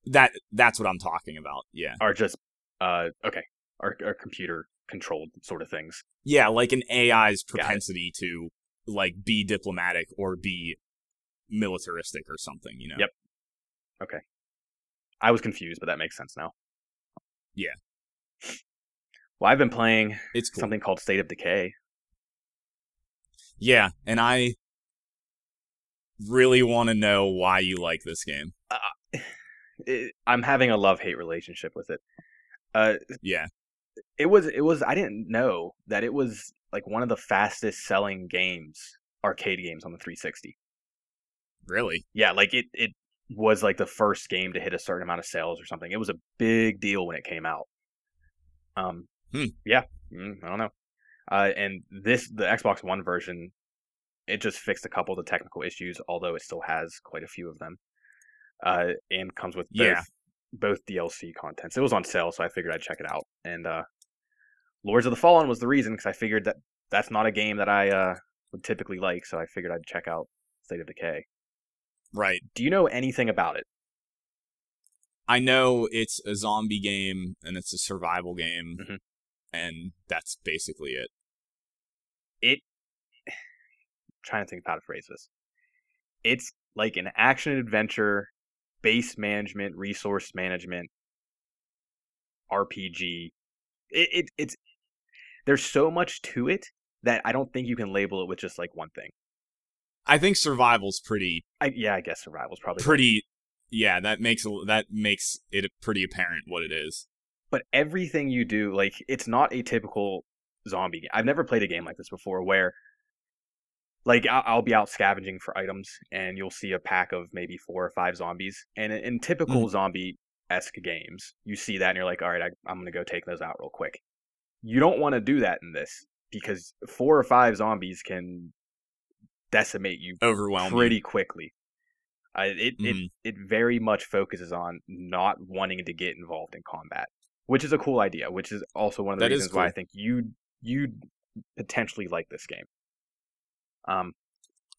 that that's what I'm talking about. Yeah, are just uh okay are, are computer controlled sort of things. yeah, like an AI's propensity to like be diplomatic or be militaristic or something. You know? Yep. Okay. I was confused, but that makes sense now. Yeah. Well, I've been playing It's cool. something called State of Decay. Yeah, and I really want to know why you like this game. It, I'm having a love hate relationship with it. Uh, Yeah. it was it was I didn't know that it was like one of the fastest selling games, arcade games on the 360. Really? Yeah, like it it was like the first game to hit a certain amount of sales or something. It was a big deal when it came out. Um, Hmm. yeah, mm, I don't know. Uh, and this the Xbox One version, it just fixed a couple of the technical issues, although it still has quite a few of them. Uh, and comes with both, Yeah. both DLC contents. It was on sale, so I figured I'd check it out. And uh, Lords of the Fallen was the reason because I figured that that's not a game that I uh, would typically like, so I figured I'd check out State of Decay. Right. Do you know anything about it? I know it's a zombie game and it's a survival game, Mhm. And that's basically it. It. trying to think of how to phrase this. It's like an action adventure, base management, resource management, RPG. It, it it's there's so much to it that I don't think you can label it with just like one thing. I think survival's pretty, I, yeah, I guess survival's probably pretty. Yeah, that makes that makes it pretty apparent what it is. But everything you do like it's not a typical zombie game i've never played a game like this before where like I- i'll be out scavenging for items and you'll see a pack of maybe four or five zombies and in- typical zombie-esque games you see that and you're like all right I, i'm gonna go take those out real quick you don't want to do that in this because four or five zombies can decimate you Overwhelming. pretty quickly. I, it, it Mhm. it very much focuses on not wanting to get involved in combat, which is a cool idea. Which is also one of the That reasons why I think you you potentially like this game. Um,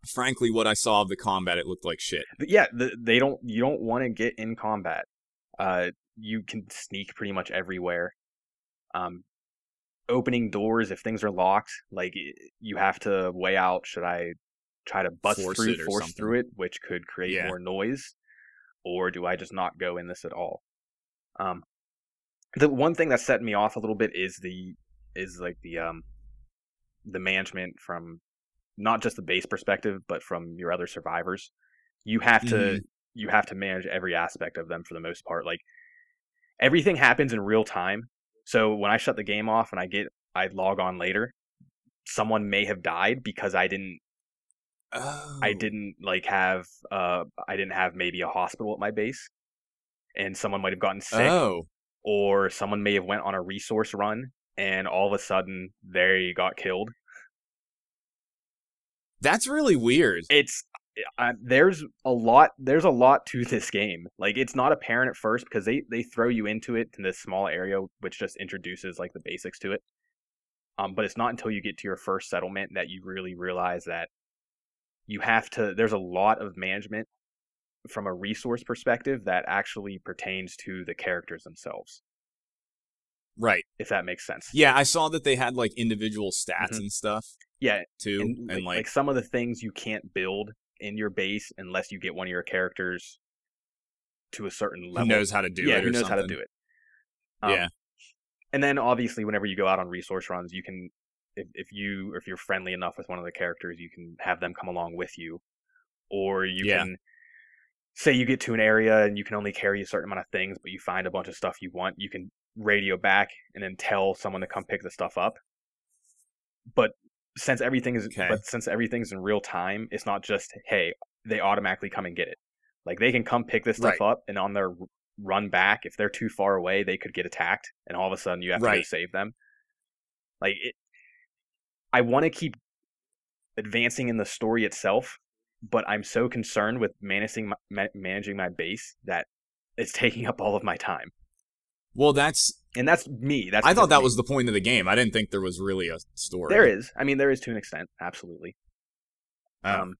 Frankly, what I saw of the combat, it looked like shit. yeah, the, they don't you don't want to get in combat. Uh, you can sneak pretty much everywhere. Um, opening doors if things are locked, like you have to weigh out should I try to bust Force through, force something. through it, which could create Yeah. more noise, or do I just not go in this at all? Um, the one thing that's setting me off a little bit is the is like the um the management from not just the base perspective, but from your other survivors. You have to Mhm. you have to manage every aspect of them for the most part. Like everything happens in real time. So when I shut the game off and I get I log on later, someone may have died because I didn't Oh. I didn't like have uh I didn't have maybe a hospital at my base. And someone might have gotten sick Oh. Or someone may have went on a resource run and all of a sudden they got killed. That's really weird. It's uh, there's a lot there's a lot to this game. Like it's not apparent at first because they they throw you into it in this small area which just introduces like the basics to it. Um but it's not until you get to your first settlement that you really realize that you have to there's a lot of management from a resource perspective that actually pertains to the characters themselves Right. if that makes sense. Yeah, I saw that they had like individual stats Mhm. and stuff Yeah, too, and, and, like, like, some of the things you can't build in your base unless you get one of your characters to a certain who level. knows how to do it. yeah, it who knows something. how to do it. Um, yeah. And then obviously, whenever you go out on resource runs, you can, if, if you if you're friendly enough with one of the characters, you can have them come along with you, or you Yeah. can say you get to an area and you can only carry a certain amount of things, but you find a bunch of stuff you want. You can radio back and then tell someone to come pick the stuff up. But since everything is Okay. but since everything's in real time, it's not just hey they automatically come and get it. Like they can come pick this stuff up and on their run back, if they're too far away, they could get attacked, and all of a sudden you have to go save them. Like it, I want to keep advancing in the story itself, but I'm so concerned with managing my, ma- managing my base that it's taking up all of my time, Well, that's. and that's me. That's I thought that me. was the point of the game. I didn't think there was really a story. There is. I mean, there is to an extent, absolutely. Oh. Um,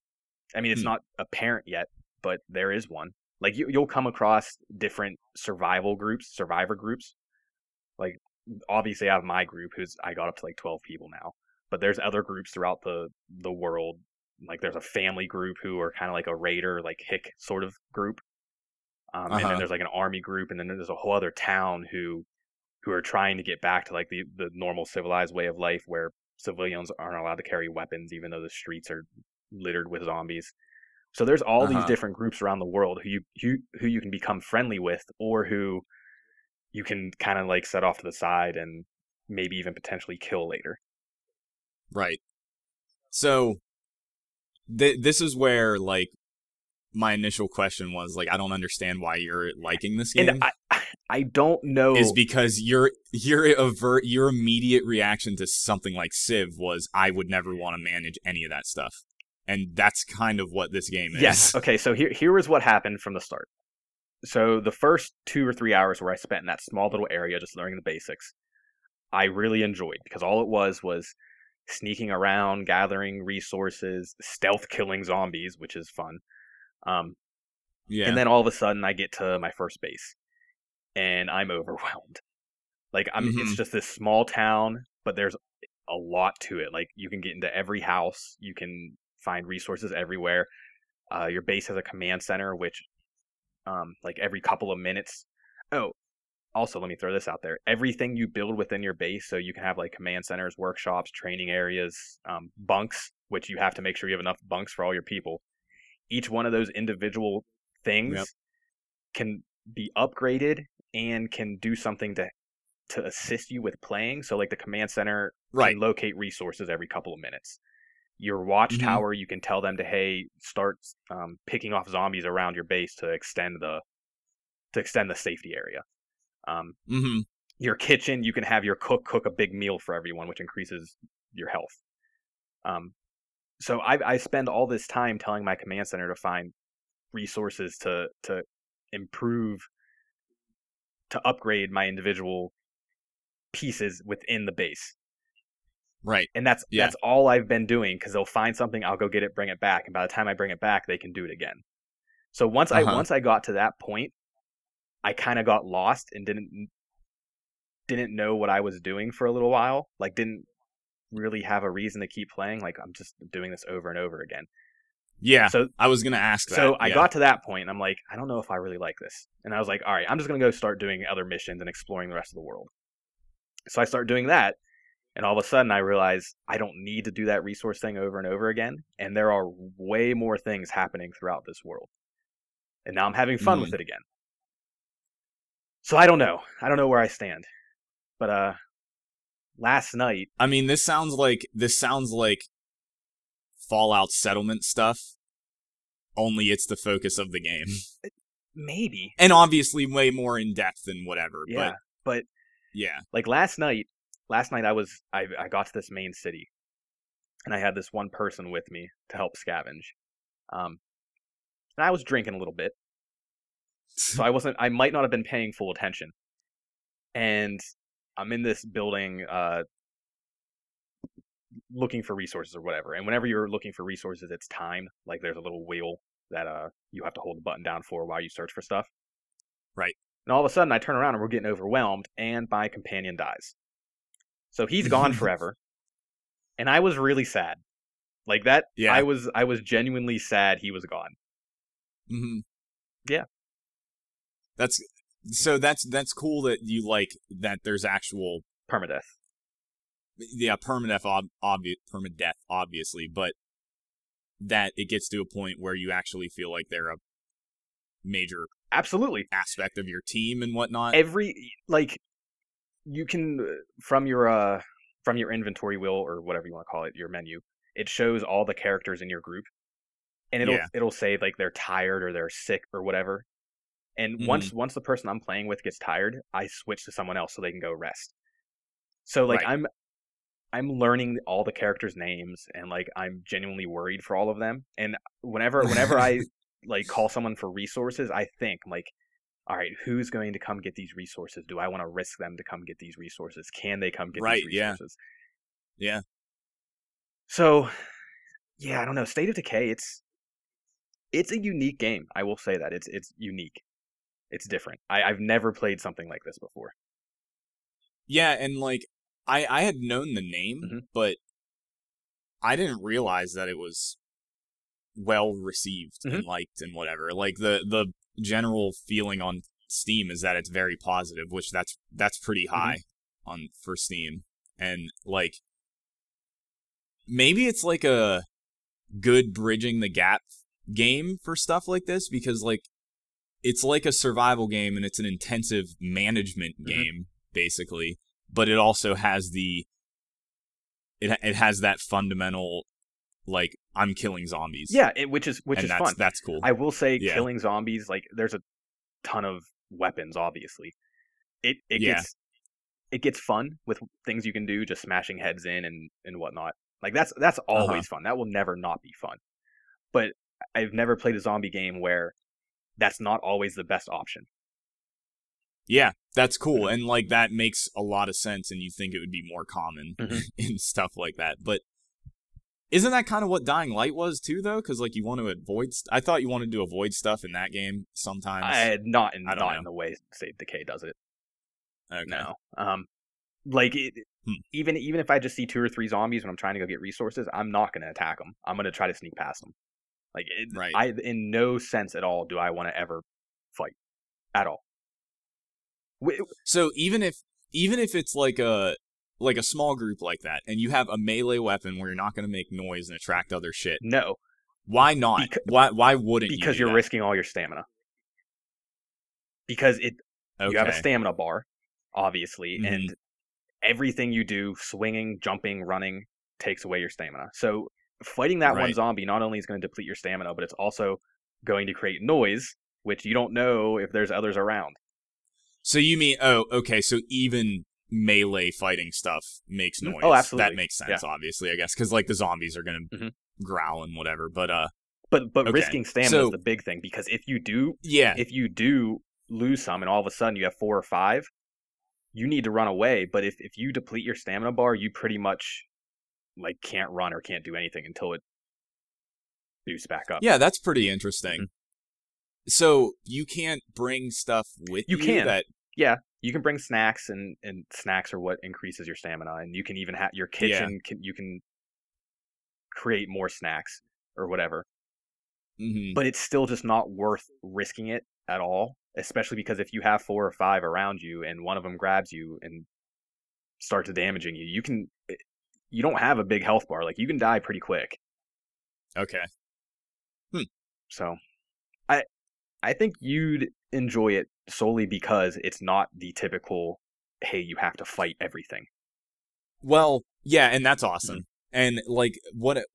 I mean, it's Hmm. not apparent yet, but there is one. Like you, you'll come across different survival groups, survivor groups. Like obviously, I have my group, who's I got up to like twelve people now. But there's other groups throughout the the world. Like there's a family group who are kind of like a raider, like hick sort of group. Um, And Uh-huh. then there's like an army group, and then there's a whole other town who who are trying to get back to like the the normal civilized way of life where civilians aren't allowed to carry weapons, even though the streets are littered with zombies. So there's all uh-huh. these different groups around the world who you who, who you can become friendly with, or who you can kind of like set off to the side and maybe even potentially kill later. Right. So th- this is where like my initial question was like I don't understand why you're liking this game. And I, I don't know is because your your avert your immediate reaction to something like Civ was I would never want to manage any of that stuff. And that's kind of what this game is. Yes. Okay, so here here is what happened from the start. So the first 2 or 3 hours where I spent in that small little area just learning the basics, I really enjoyed because all it was was sneaking around, gathering resources, stealth killing zombies, which is fun. Um, yeah. And then all of a sudden, I get to my first base, and I'm overwhelmed. Like I'm, mm-hmm. it's just this small town, but there's a lot to it. Like you can get into every house, you can find resources everywhere. Uh, your base has a command center, which, um, like every couple of minutes. Oh, also let me throw this out there everything you build within your base so you can have like command centers workshops training areas um, bunks which you have to make sure you have enough bunks for all your people each one of those individual things yep. can be upgraded and can do something to to assist you with playing so like the command center right. can locate resources every couple of minutes your watchtower mm-hmm. you can tell them to hey start um, picking off zombies around your base to extend the to extend the safety area um, mm-hmm. Your kitchen, you can have your cook cook a big meal for everyone, which increases your health. Um, so I, I spend all this time telling my command center to find resources to to improve, to upgrade my individual pieces within the base. Right. And that's yeah. that's all I've been doing because they'll find something, I'll go get it, bring it back, and by the time I bring it back, they can do it again. So once uh-huh. I once I got to that point, I kind of got lost and didn't didn't know what I was doing for a little while. Like didn't really have a reason to keep playing. Like I'm just doing this over and over again. Yeah. So I was gonna ask. That. So I got to that point, and I'm like, I don't know if I really like this. And I was like, all right, I'm just gonna go start doing other missions and exploring the rest of the world. So I start doing that, and all of a sudden I realize I don't need to do that resource thing over and over again. And there are way more things happening throughout this world. And now I'm having fun mm. with it again. So I don't know. I don't know where I stand. But uh last night I mean this sounds like this sounds like Fallout settlement stuff. Only it's the focus of the game. Maybe. And obviously way more in depth than whatever. Yeah. But, but yeah. Like last night last night I was I I got to this main city and I had this one person with me to help scavenge. Um and I was drinking a little bit so I wasn't. I might not have been paying full attention. And I'm in this building, uh, looking for resources or whatever. And whenever you're looking for resources, it's timed. Like there's a little wheel that uh you have to hold the button down for while you search for stuff. Right. And all of a sudden, I turn around and we're getting overwhelmed, and my companion dies. So he's gone forever, and I was really sad. Like that. Yeah. I was. I was genuinely sad he was gone. Mm-hmm. Yeah that's so that's that's cool that you like that there's actual permadeath. Yeah, permadeath, ob- obvi- permadeath, obviously, but that it gets to a point where you actually feel like they're a major absolutely aspect of your team and whatnot. Every like you can from your uh from your inventory wheel or whatever you want to call it, your menu, it shows all the characters in your group, and it'll yeah. it'll say like they're tired or they're sick or whatever, and mm-hmm. once once the person I'm playing with gets tired, I switch to someone else so they can go rest. So like right. I'm I'm learning all the characters' names and like I'm genuinely worried for all of them. And whenever whenever I like call someone for resources, I think like all right, who's going to come get these resources? Do I want to risk them to come get these resources? Can they come get right, these resources? Yeah. Yeah. So, yeah, I don't know. State of Decay, it's it's a unique game. I will say that it's it's unique. It's different. I, I've never played something like this before. Yeah, and like I I had known the name, mm-hmm. but I didn't realize that it was well received mm-hmm. and liked and whatever. Like the the general feeling on Steam is that it's very positive, which that's that's pretty mm-hmm. high mm-hmm. on for Steam. And like maybe it's like a good bridging the gap game for stuff like this because like it's like a survival game and it's an intensive management Mhm. game basically, but it also has the it it has that fundamental like I'm killing zombies. Yeah, it, which is which and is that's fun. that's cool. I will say, Yeah. killing zombies like there's a ton of weapons. Obviously, it it Yeah. gets it gets fun with things you can do, just smashing heads in and and whatnot. Like that's that's Uh-huh. always fun. That will never not be fun. But I've never played a zombie game where that's not always the best option. Yeah, that's cool. And like that makes a lot of sense and you think it would be more common Mhm. in stuff like that. But isn't that kind of what Dying Light was too though? Cuz like you want to avoid st- I thought you wanted to avoid stuff in that game sometimes. I, not in I not know. in the way Save Decay does it. okay. No. Um, like it, Hmm. even even if I just see two or three zombies when I'm trying to go get resources, I'm not going to attack them. I'm going to try to sneak past them. Like it, Right. I in no sense at all do I want to ever fight at all. So even if even if it's like a like a small group like that and you have a melee weapon where you're not going to make noise and attract other shit, No, why not? Beca- why why wouldn't you? because you're that? risking all your stamina. Because it okay. you have a stamina bar, obviously, Mhm. and everything you do, swinging, jumping, running, takes away your stamina. So fighting that one zombie not only is going to deplete your stamina, but it's also going to create noise, which you don't know if there's others around. So you mean oh okay, so even melee fighting stuff makes Mm, noise. oh, absolutely. That makes sense, obviously, I guess, because like the zombies are gonna Mhm. growl and whatever. But uh, But but Okay, risking stamina so- is the big thing because if you do yeah, if you do lose some and all of a sudden you have four or five, you need to run away. But if, if you deplete your stamina bar, you pretty much like can't run or can't do anything until it boosts back up. yeah, that's pretty interesting. Mm-hmm. So you can't bring stuff with You you, can. that yeah you can bring snacks and and snacks are what increases your stamina and you can even have your kitchen can you can create more snacks or whatever mhm. but it's still just not worth risking it at all especially because if you have four or five around you and one of them grabs you and starts damaging you you can eh, you don't have a big health bar like you can die pretty quick okay. so i i think you'd enjoy it solely because it's not the typical hey you have to fight everything Well, yeah, and that's awesome. Mm-hmm. And like what it,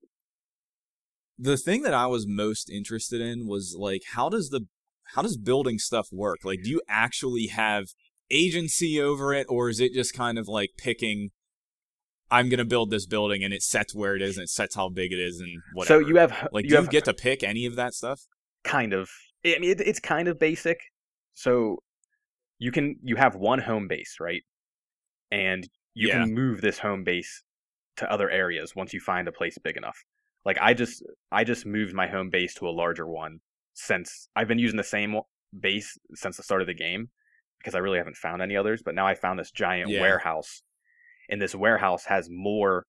the thing that I was most interested in was like how does the how does building stuff work? Like do you actually have agency over it or is it just kind of like picking I'm going to build this building and it sets where it is and it sets how big it is and whatever. so you have like you do have you get to pick any of that stuff? kind of i mean it, it's kind of basic so you can you have one home base right and you Yeah. can move this home base to other areas once you find a place big enough like i just i just moved my home base to a larger one since i've been using the same base since the start of the game because i really haven't found any others but now i found this giant Yeah. warehouse and this warehouse has more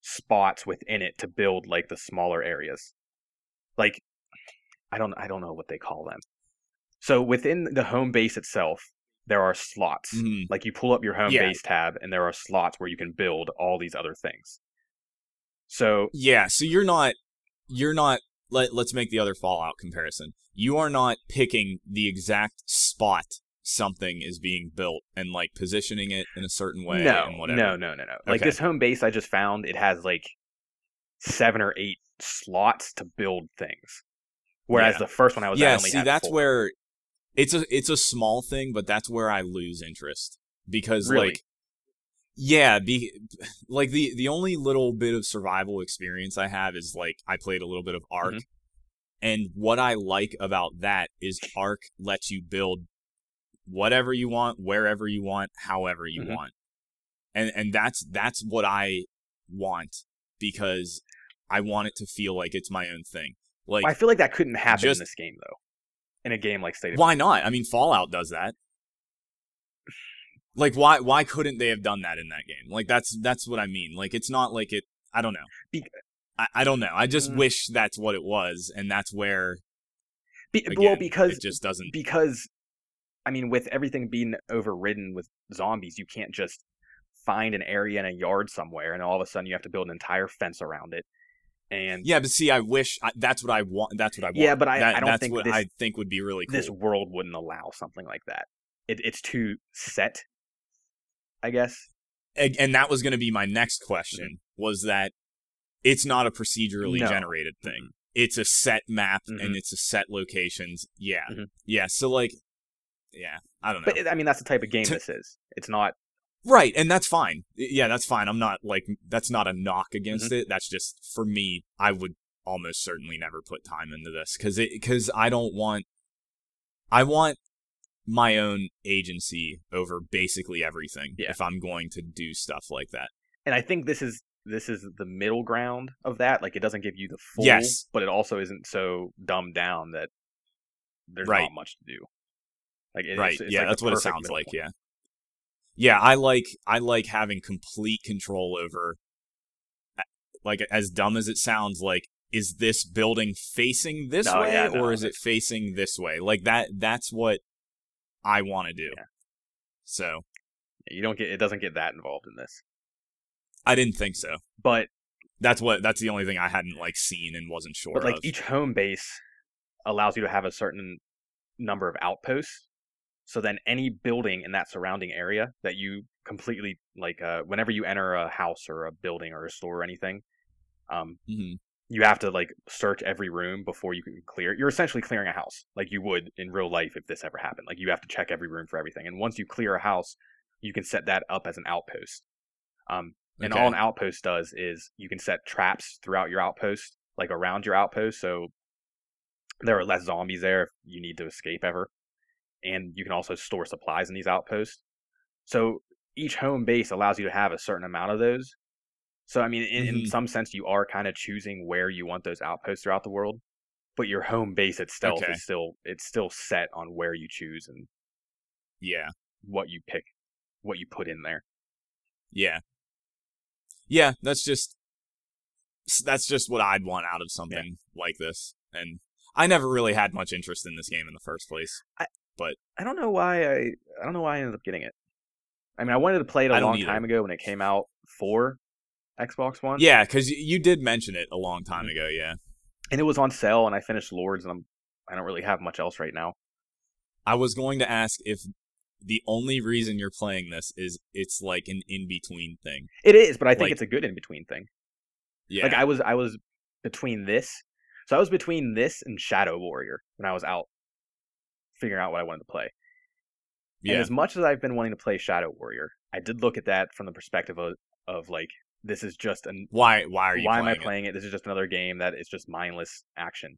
spots within it to build like the smaller areas like I don't I don't know what they call them. So within the home base itself, there are slots. Mhm. Like you pull up your home Yeah. base tab, and there are slots where you can build all these other things. So Yeah, so you're not you're not let let's make the other Fallout comparison. You are not picking the exact spot something is being built and like positioning it in a certain way no, and whatever. no, no, no, no. Like Okay. this home base I just found, it has like seven or eight slots to build things. Whereas Yeah. the first one I was yeah, at only see that's four. where it's a it's a small thing, but that's where I lose interest because Really? like yeah, be like the the only little bit of survival experience I have is like I played a little bit of Ark. Mhm. And what I like about that is Ark lets you build whatever you want, wherever you want, however you Mhm. want. And and that's that's what I want because I want it to feel like it's my own thing. Like I feel like that couldn't happen just- in this game though. In a game like State of why not? I mean, Fallout does that. Like, why why couldn't they have done that in that game? Like, that's that's what I mean. Like, it's not like it. I don't know. Be- I, I don't know. I just Mm. wish that's what it was, and that's where Be- again, well because it just doesn't. because I mean, with everything being overridden with zombies, you can't just find an area in a yard somewhere, and all of a sudden you have to build an entire fence around it. And Yeah, but see, I wish I, that's what I want. That's what I want. Yeah, but I- That- I don't that's think what this- I think would be really cool. this world wouldn't allow something like that. It, it's too set, I guess. and, and that was going to be my next question was that it's not a procedurally No. generated thing it's a set map Mhm. and it's a set locations yeah Mhm. yeah so like yeah i don't know But I mean, that's the type of game To- this is. It's not. right and that's fine yeah that's fine i'm not like that's not a knock against Mm-hmm. it that's just for me i would almost certainly never put time into this because it because i don't want i want my own agency over basically everything Yeah. if i'm going to do stuff like that And I think this is this is the middle ground of that. Like, it doesn't give you the full, Yes. but it also isn't so dumbed down that there's Right. not much to do. Like, it- right it's, it's yeah like that's what it sounds like point. yeah yeah i like i like having complete control over like as dumb as it sounds like is this building facing this No, way yeah, no, or is it facing this way like that that's what i want to do Yeah. so You don't get it doesn't get that involved in this, i didn't think so but that's what that's the only thing i hadn't like seen and wasn't sure but like of each home base allows you to have a certain number of outposts. So then any building in that surrounding area that you completely like, uh, whenever you enter a house or a building or a store or anything, um, Mhm. you have to like search every room before you can clear. You're essentially clearing a house like you would in real life if this ever happened. Like you have to check every room for everything. And once you clear a house, you can set that up as an outpost. Um, and Okay. all an outpost does is you can set traps throughout your outpost, like around your outpost, so there are less zombies there if you need to escape ever. And you can also store supplies in these outposts. So each home base allows you to have a certain amount of those. So I mean, in, in Mhm. some sense, you are kind of choosing where you want those outposts throughout the world. But your home base itself Okay. is still it's still set on where you choose and yeah what you pick, what you put in there. Yeah. Yeah, that's just that's just what I'd want out of something like this. And I never really had much interest in this game in the first place. I don't know why I I don't know why I ended up getting it. I mean, I wanted to play it a long time ago when it came out for Xbox One. Yeah, cuz you did mention it a long time Mhm. ago, yeah. and it was on sale, and I finished Lords, and I'm I don't really have much else right now. I was going to ask if the only reason you're playing this is it's like an in-between thing. It is, but I think Like- it's a good in between thing. Yeah. Like I was I was between this, so I was between this and Shadow Warrior when I was out figuring out what I wanted to play. And as much as I've been wanting to play Shadow Warrior, I did look at that from the perspective of of like this is just an Why why are you why am I playing it? This is just another game that is just mindless action.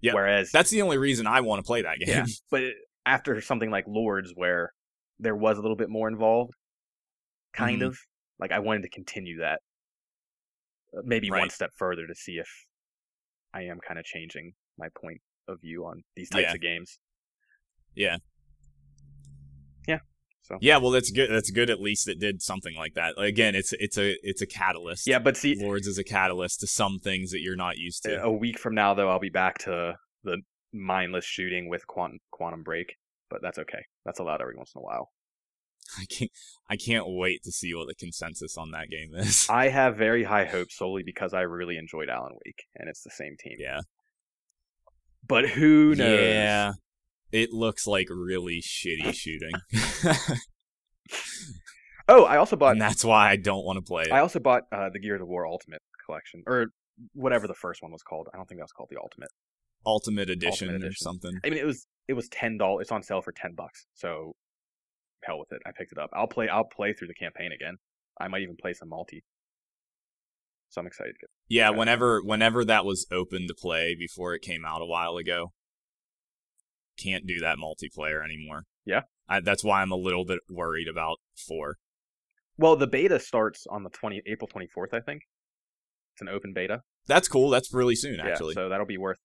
Yeah. Whereas That's the only reason I want to play that game. Yeah. but after something like Lords where there was a little bit more involved, kind Mhm. of like I wanted to continue that, Uh, maybe one step further to see if I am kind of changing my point of view on these types Yeah. of games. Yeah. Yeah. So Yeah, well that's good. That's good at least it did something like that. Again, it's it's a it's a catalyst. yeah, but see, Lords is a catalyst to some things that you're not used to. a week from now though, I'll be back to the mindless shooting with quantum quantum break. But that's okay. That's allowed every once in a while. I can't I can't wait to see what the consensus on that game is. I have very high hopes solely because I really enjoyed Alan Wake, and it's the same team. yeah. But who knows? Yeah. It looks like really shitty shooting. Oh, I also bought and that's why I don't want to play it. I also bought uh, the Gears of War Ultimate collection, or whatever the first one was called. I don't think that was called the Ultimate. Ultimate edition, or Edition. something. I mean, it was it was ten dollars. It's on sale for ten bucks. So hell with it. I picked it up. I'll play. I'll play through the campaign again. I might even play some multi. So I'm excited to get. Yeah, Yeah. whenever whenever that was open to play before it came out a while ago, can't do that multiplayer anymore. Yeah? I, that's why I'm a little bit worried about four. Well, the beta starts on the twenty April twenty fourth. I think it's an open beta. That's cool. That's really soon, actually. Yeah, so that'll be worth.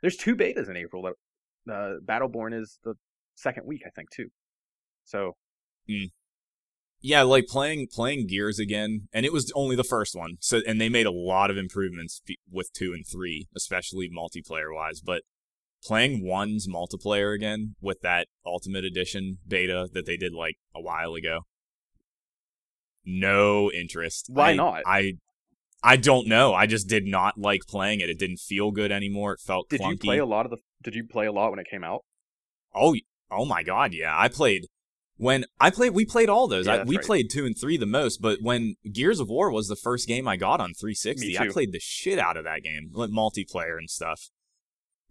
There's two betas in April. That uh, Battleborn is the second week, I think, too. So yeah, like playing playing Gears again, and it was only the first one. So and they made a lot of improvements with two and three, especially multiplayer wise. But playing one's multiplayer again with that Ultimate Edition beta that they did like a while ago, no interest. Why I- not? I I don't know. I just did not like playing it. It didn't feel good anymore. It felt Did clunky. you play a lot of the? Did you play a lot when it came out? Oh, oh my God, yeah. I played when I played. We played all those. Yeah, I, we right. played two and three the most. But when Gears of War was the first game I got on 360, I played the shit out of that game, like multiplayer and stuff.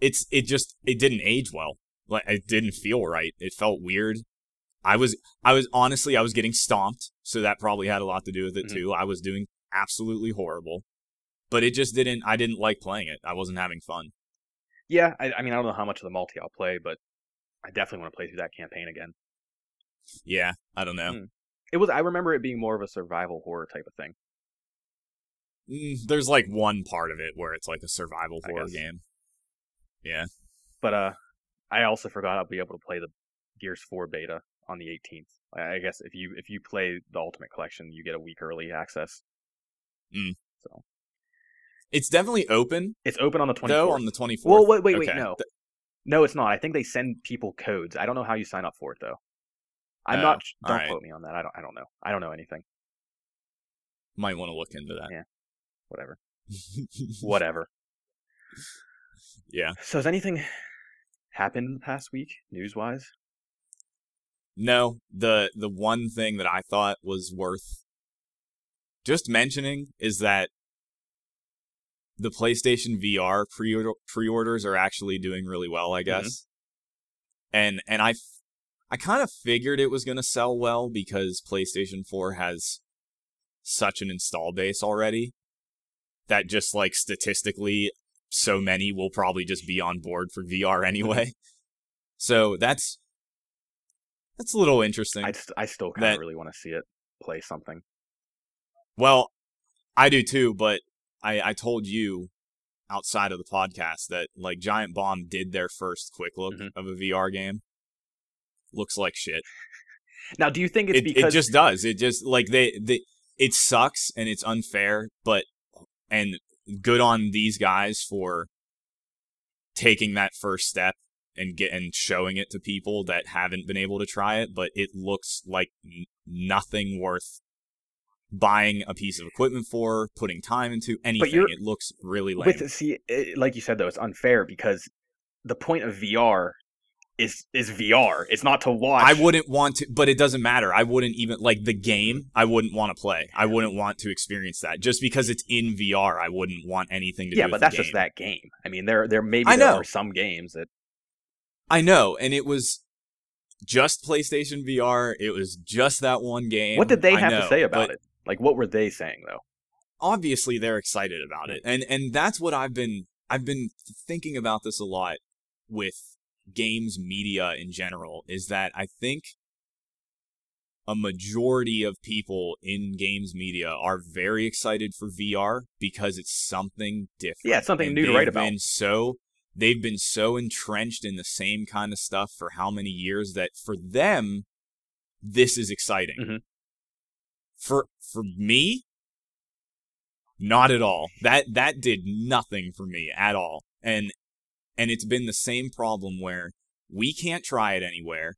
It's it just it didn't age well. Like it didn't feel right. It felt weird. I was I was honestly I was getting stomped, so that probably had a lot to do with it Mhm. too. I was doing absolutely horrible. But it just didn't I didn't like playing it. I wasn't having fun. Yeah, I, I mean, I don't know how much of the multi I'll play, but I definitely want to play through that campaign again. Yeah, I don't know. Mm. It was. I remember it being more of a survival horror type of thing. Mm, there's like one part of it where it's like a survival horror game. Yeah. But uh, I also forgot I'll be able to play the Gears 4 beta on the 18th. I guess if you if you play the Ultimate Collection, you get a week early access. Mm. So It's definitely open it's open on the 24th. though on the 24th. well, wait, wait, wait, Okay. no, no, it's not. I think they send people codes. I don't know how you sign up for it though. I'm Oh, not. Don't alright. quote me on that. I don't. I don't know. I don't know anything. might want to look into that. Yeah. Whatever. Whatever. Yeah. So has anything happened in the past week, news wise? No, the the one thing that I thought was worth just mentioning is that the PlayStation VR pre pre-orders are actually doing really well, I mm-hmm. guess. And and I f- I kind of figured it was going to sell well because PlayStation 4 has such an install base already that just like statistically so many will probably just be on board for VR anyway. So that's that's a little interesting. I, st- I still kind of really want to see it play something. Well, I do too, but I, I told you outside of the podcast that like Giant Bomb did their first quick look Mhm. of a VR game. Looks like shit. Now, do you think it's It, it just does. It just like they, they it sucks and it's unfair, but and good on these guys for taking that first step and get and showing it to people that haven't been able to try it, but it looks like n- nothing worth buying a piece of equipment for, putting time into anything. It looks really lame. with see it, like you said though, it's unfair because the point of VR is is VR. It's not to watch. I wouldn't want to, but it doesn't matter. I wouldn't even like the game. I wouldn't want to play. I wouldn't want to experience that just because it's in VR. I wouldn't want anything to Yeah, but that's just that game. I mean, there there maybe I there know. are some games that I know, and it was just PlayStation VR. It was just that one game. What did they have know, to say about it? Like, what were they saying though? Obviously, they're excited about it, and and that's what I've been I've been thinking about this a lot with games media in general. Is that I think a majority of people in games media are very excited for VR because it's something different. Yeah, something And new to write about. Been so they've been so entrenched in the same kind of stuff for how many years that for them this is exciting. Mhm. For for me, not at all. That that did nothing for me at all. And and it's been the same problem where we can't try it anywhere.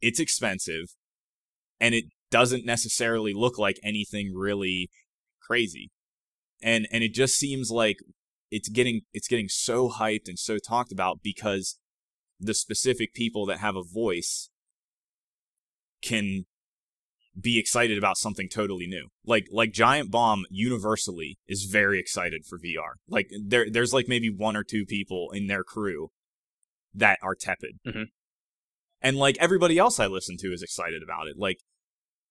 It's expensive and it doesn't necessarily look like anything really crazy. And and it just seems like it's getting it's getting so hyped and so talked about because the specific people that have a voice can be excited about something totally new. Like like Giant Bomb universally is very excited for VR. Like there there's like maybe one or two people in their crew that are tepid. Mhm. And like everybody else I listen to is excited about it. Like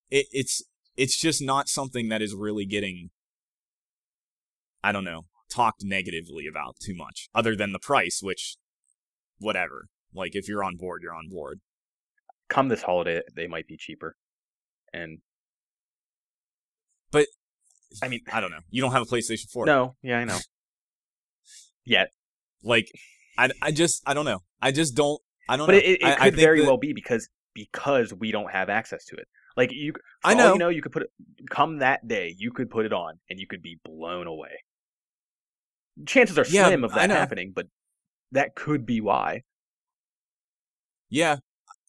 it, it's it's just not something that is really getting I don't know, talked negatively about too much other than the price which whatever. Like if you're on board, you're on board. Come this holiday, they might be cheaper. And But I mean, I don't know. You don't have a PlayStation 4. no, yeah, I know. Yet, Like, I, I just, I don't know. I just don't, I don't but know. it, it, I, could I very that- well be because because we don't have access to it. Like you, I know. you know, you could put it. Come that day, you could put it on, and you could be blown away. Chances are Yeah, slim of that happening, but that could be why. Yeah.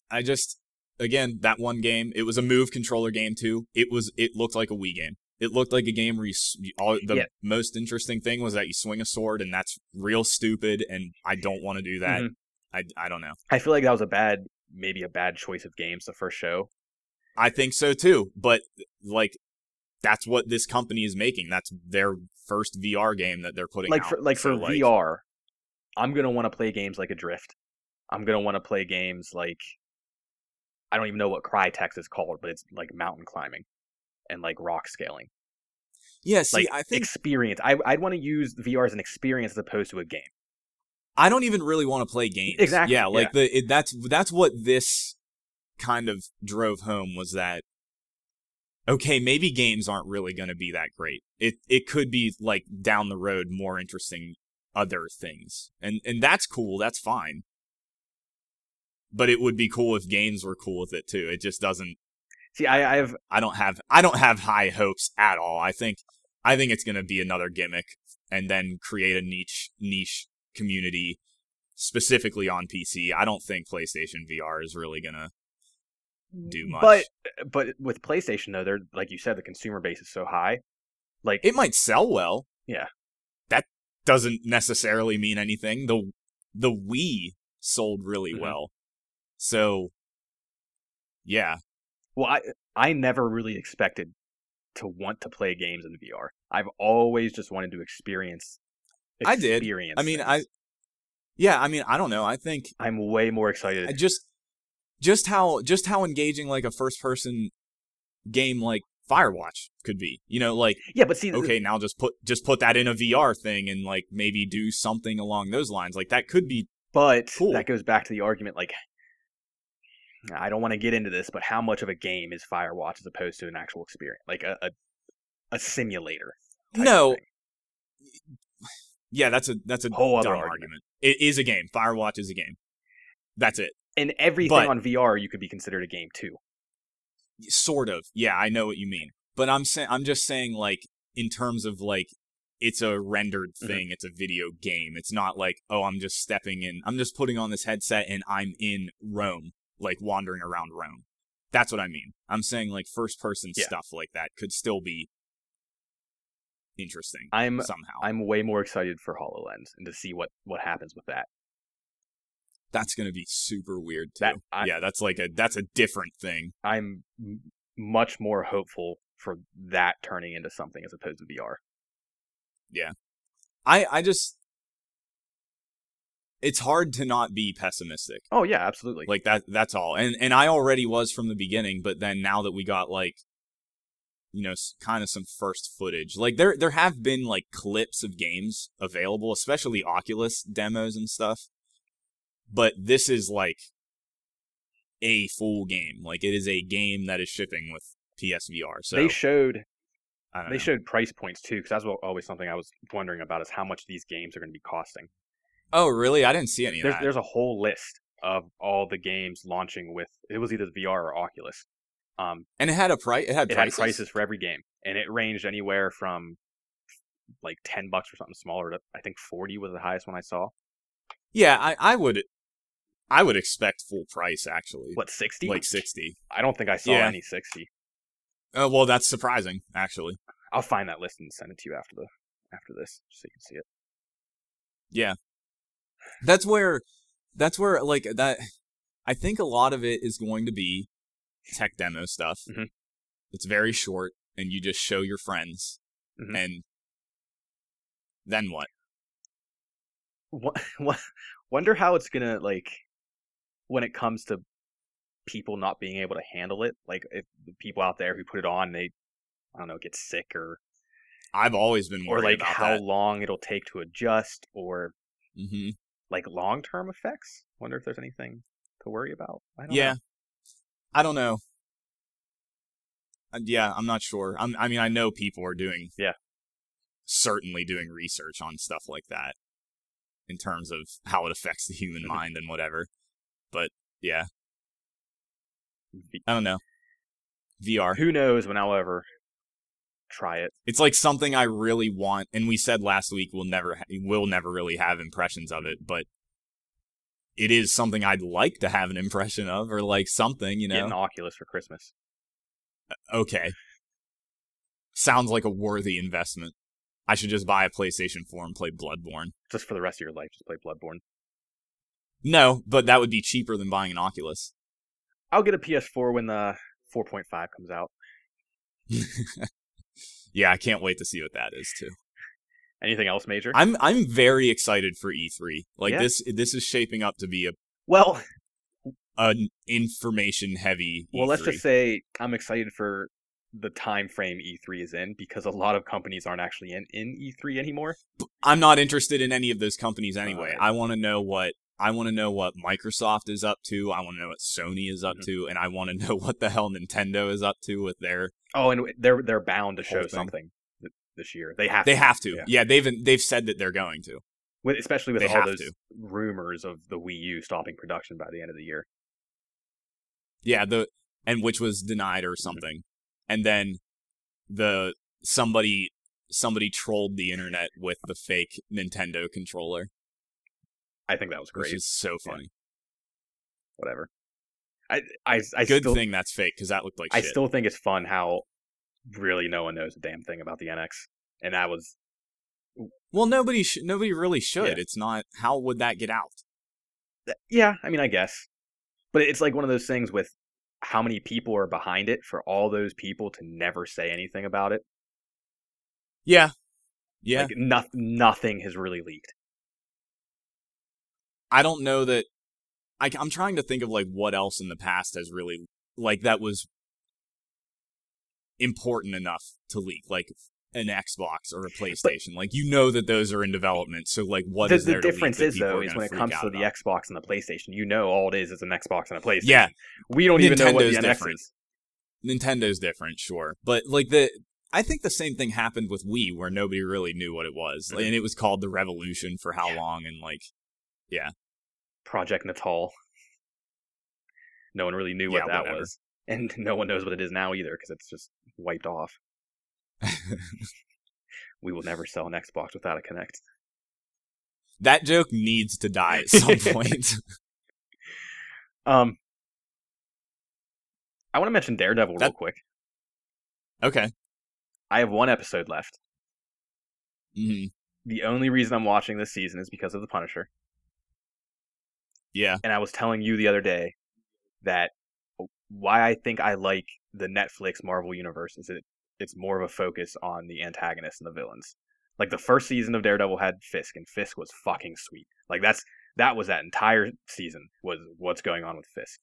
I just, again, that one game, it was a move controller game too. It was it looked like a Wii game. It looked like a game where you, all the Yeah. most interesting thing was that you swing a sword and that's real stupid and I don't want to do that. Mhm. I I don't know. I feel like that was a bad, maybe a bad choice of games the first show. I think so too, but like that's what this company is making. That's their first VR game that they're putting Like out. for like So, for VR, I'm gonna want to play games like Adrift. I'm gonna want to play games like I don't even know what Crytek's is called, but it's like mountain climbing and like rock scaling. Yeah, see, like I think experience. I I'd want to use VR as an experience as opposed to a game. I don't even really want to play games. Exactly, Yeah, like the it, that's that's what this kind of drove home was that okay, maybe games aren't really going to be that great. It it could be like down the road more interesting other things. And and that's cool, that's fine. But it would be cool if games were cool with it too. It just doesn't See, I, I have I don't have I don't have high hopes at all. I think I think it's going to be another gimmick and then create a niche niche community specifically on PC. I don't think PlayStation VR is really going to do much. But but with PlayStation though, they're like you said, the consumer base is so high. Like it might sell well. Yeah. That doesn't necessarily mean anything. The the Wii sold really Mhm. well. So yeah. well, I I never really expected to want to play games in VR. I've always just wanted to experience. I did. I mean, things. I Yeah, I mean, I don't know. I think I'm way more excited. I just just how just how engaging like a first person game like Firewatch could be. You know, like yeah, but see, okay, now just put just put that in a VR thing and like maybe do something along those lines. Like that could be but Cool. that goes back to the argument. Like, I don't want to get into this, but how much of a game is Firewatch as opposed to an actual experience, like a a, a simulator? No. yeah, that's a that's a Whole other argument. argument. It is a game. Firewatch is a game. That's it. And everything But- on VR you could be considered a game too. Sort of. Yeah, I know what you mean. But I'm saying I'm just saying like in terms of like it's a rendered Mhm. thing, it's a video game. It's not like, oh, I'm just stepping in I'm just putting on this headset and I'm in Rome, like wandering around Rome. That's what I mean. I'm saying like first person Yeah. stuff like that could still be interesting I'm somehow. I'm way more excited for Hololens and to see what what happens with that. that's going to be super weird too. That- I- yeah, that's like a that's a different thing. I'm m- much more hopeful for that turning into something as opposed to VR. Yeah, I I just it's hard to not be pessimistic. Oh yeah, absolutely. Like that that's all. And and I already was from the beginning, but then now that we got like you know, kind of some first footage. Like there there have been like clips of games available, especially Oculus demos and stuff. But this is like a full game. Like it is a game that is shipping with PSVR. So they showed I don't they know. showed price points too, because that's always something I was wondering about is how much these games are going to be costing. Oh, really? I didn't see any of There's that. there's a whole list of all the games launching with it was either VR or Oculus. Um, and it had a price. It had it prices. had prices for every game, and it ranged anywhere from like ten bucks or something smaller to I think forty was the highest one I saw. Yeah, I, I would, I would expect full price actually, What sixty? like sixty. I don't think I saw Yeah. any sixty. Uh, well, that's surprising actually. I'll find that list and send it to you after the after this, so you can see it. Yeah, that's where, that's where like that. I think a lot of it is going to be tech demo stuff. Mhm. It's very short, and you just show your friends, Mhm. and then what? Wo- wo- Wonder how it's gonna like when it comes to people not being able to handle it. Like if the people out there who put it on, they I don't know, get sick or I've always been worried or like about how that. long it'll take to adjust or hmm like long term effects. Wonder if there's anything to worry about. I don't Yeah, know. I don't know. Yeah, I'm not sure. I'm, I mean, I know people are doing. Yeah. Certainly doing research on stuff like that, in terms of how it affects the human Mhm. mind and whatever. But yeah, I don't know. VR. Who knows when I'll ever try it. It's like something I really want, and we said last week we'll never ha- we'll never really have impressions of it, but it is something I'd like to have an impression of, or like something, you know. Get an. Oculus for Christmas. Okay. Sounds like a worthy investment. I should just buy a PlayStation 4 and play Bloodborne. Just for the rest of your life, just play Bloodborne. No, but that would be cheaper than buying an Oculus. I'll get a PS4 when the 4.5 comes out. yeah, I can't wait to see what that is too. Anything else major? I'm I'm very excited for E3. Like Yeah. this this is shaping up to be a well, an information heavy E well, let's just say I'm excited for the time frame E3 is in because a lot of companies aren't actually in in E3 anymore. I'm not interested in any of those companies anyway. Alright. I want to know what I want to know what Microsoft is up to. I want to know what Sony is up Mhm. to, and I want to know what the hell Nintendo is up to with their. Oh, and they're they're bound to show thing. something this year. They have They to. have to. Yeah. Yeah, they've they've said that they're going to. with, especially with They all those to. rumors of the Wii U stopping production by the end of the year. Yeah, the and which was denied Mm-hmm. or something, and then the somebody somebody trolled the internet with the fake Nintendo controller, I think that was great. is so Yeah. funny. Whatever. I I I Good still thing that's fake because that looked like I shit. still think it's fun how really no one knows a damn thing about the NX, and that was well, nobody sh- nobody really should. Yeah. It's not. How would that get out? yeah. I mean, I guess, but it's like one of those things with how many people are behind it for all those people to never say anything about it. Yeah, yeah. Like no, nothing has really leaked. I don't know that. I, I'm trying to think of like what else in the past has really like that was important enough to leak, like an Xbox or a PlayStation. like you know that those are in development, so like what the is the there to leak difference is though is when it comes to the about? Xbox and the PlayStation, you know all it is is an Xbox and a PlayStation. Yeah, we don't even know what the Nintendo's NX different. is. Nintendo's different, sure, but like the. I think the same thing happened with Wii, where nobody really knew what it was, Mhm. and it was called the Revolution for how Yeah. long, and like, Project Natal. No one really knew what Yeah, that whatever. was, and no one knows what it is now either because it's just wiped off. We will never sell an Xbox without a Kinect. that joke needs to die at some point. Um, I want to mention Daredevil real quick. okay. I have one episode left. Mm-hmm. The only reason I'm watching this season is because of the Punisher. Yeah. and I was telling you the other day that why I think I like the Netflix Marvel universe is it it's more of a focus on the antagonists and the villains. Like the first season of Daredevil had Fisk, and Fisk was fucking sweet. Like that's that was that entire season was what's going on with Fisk.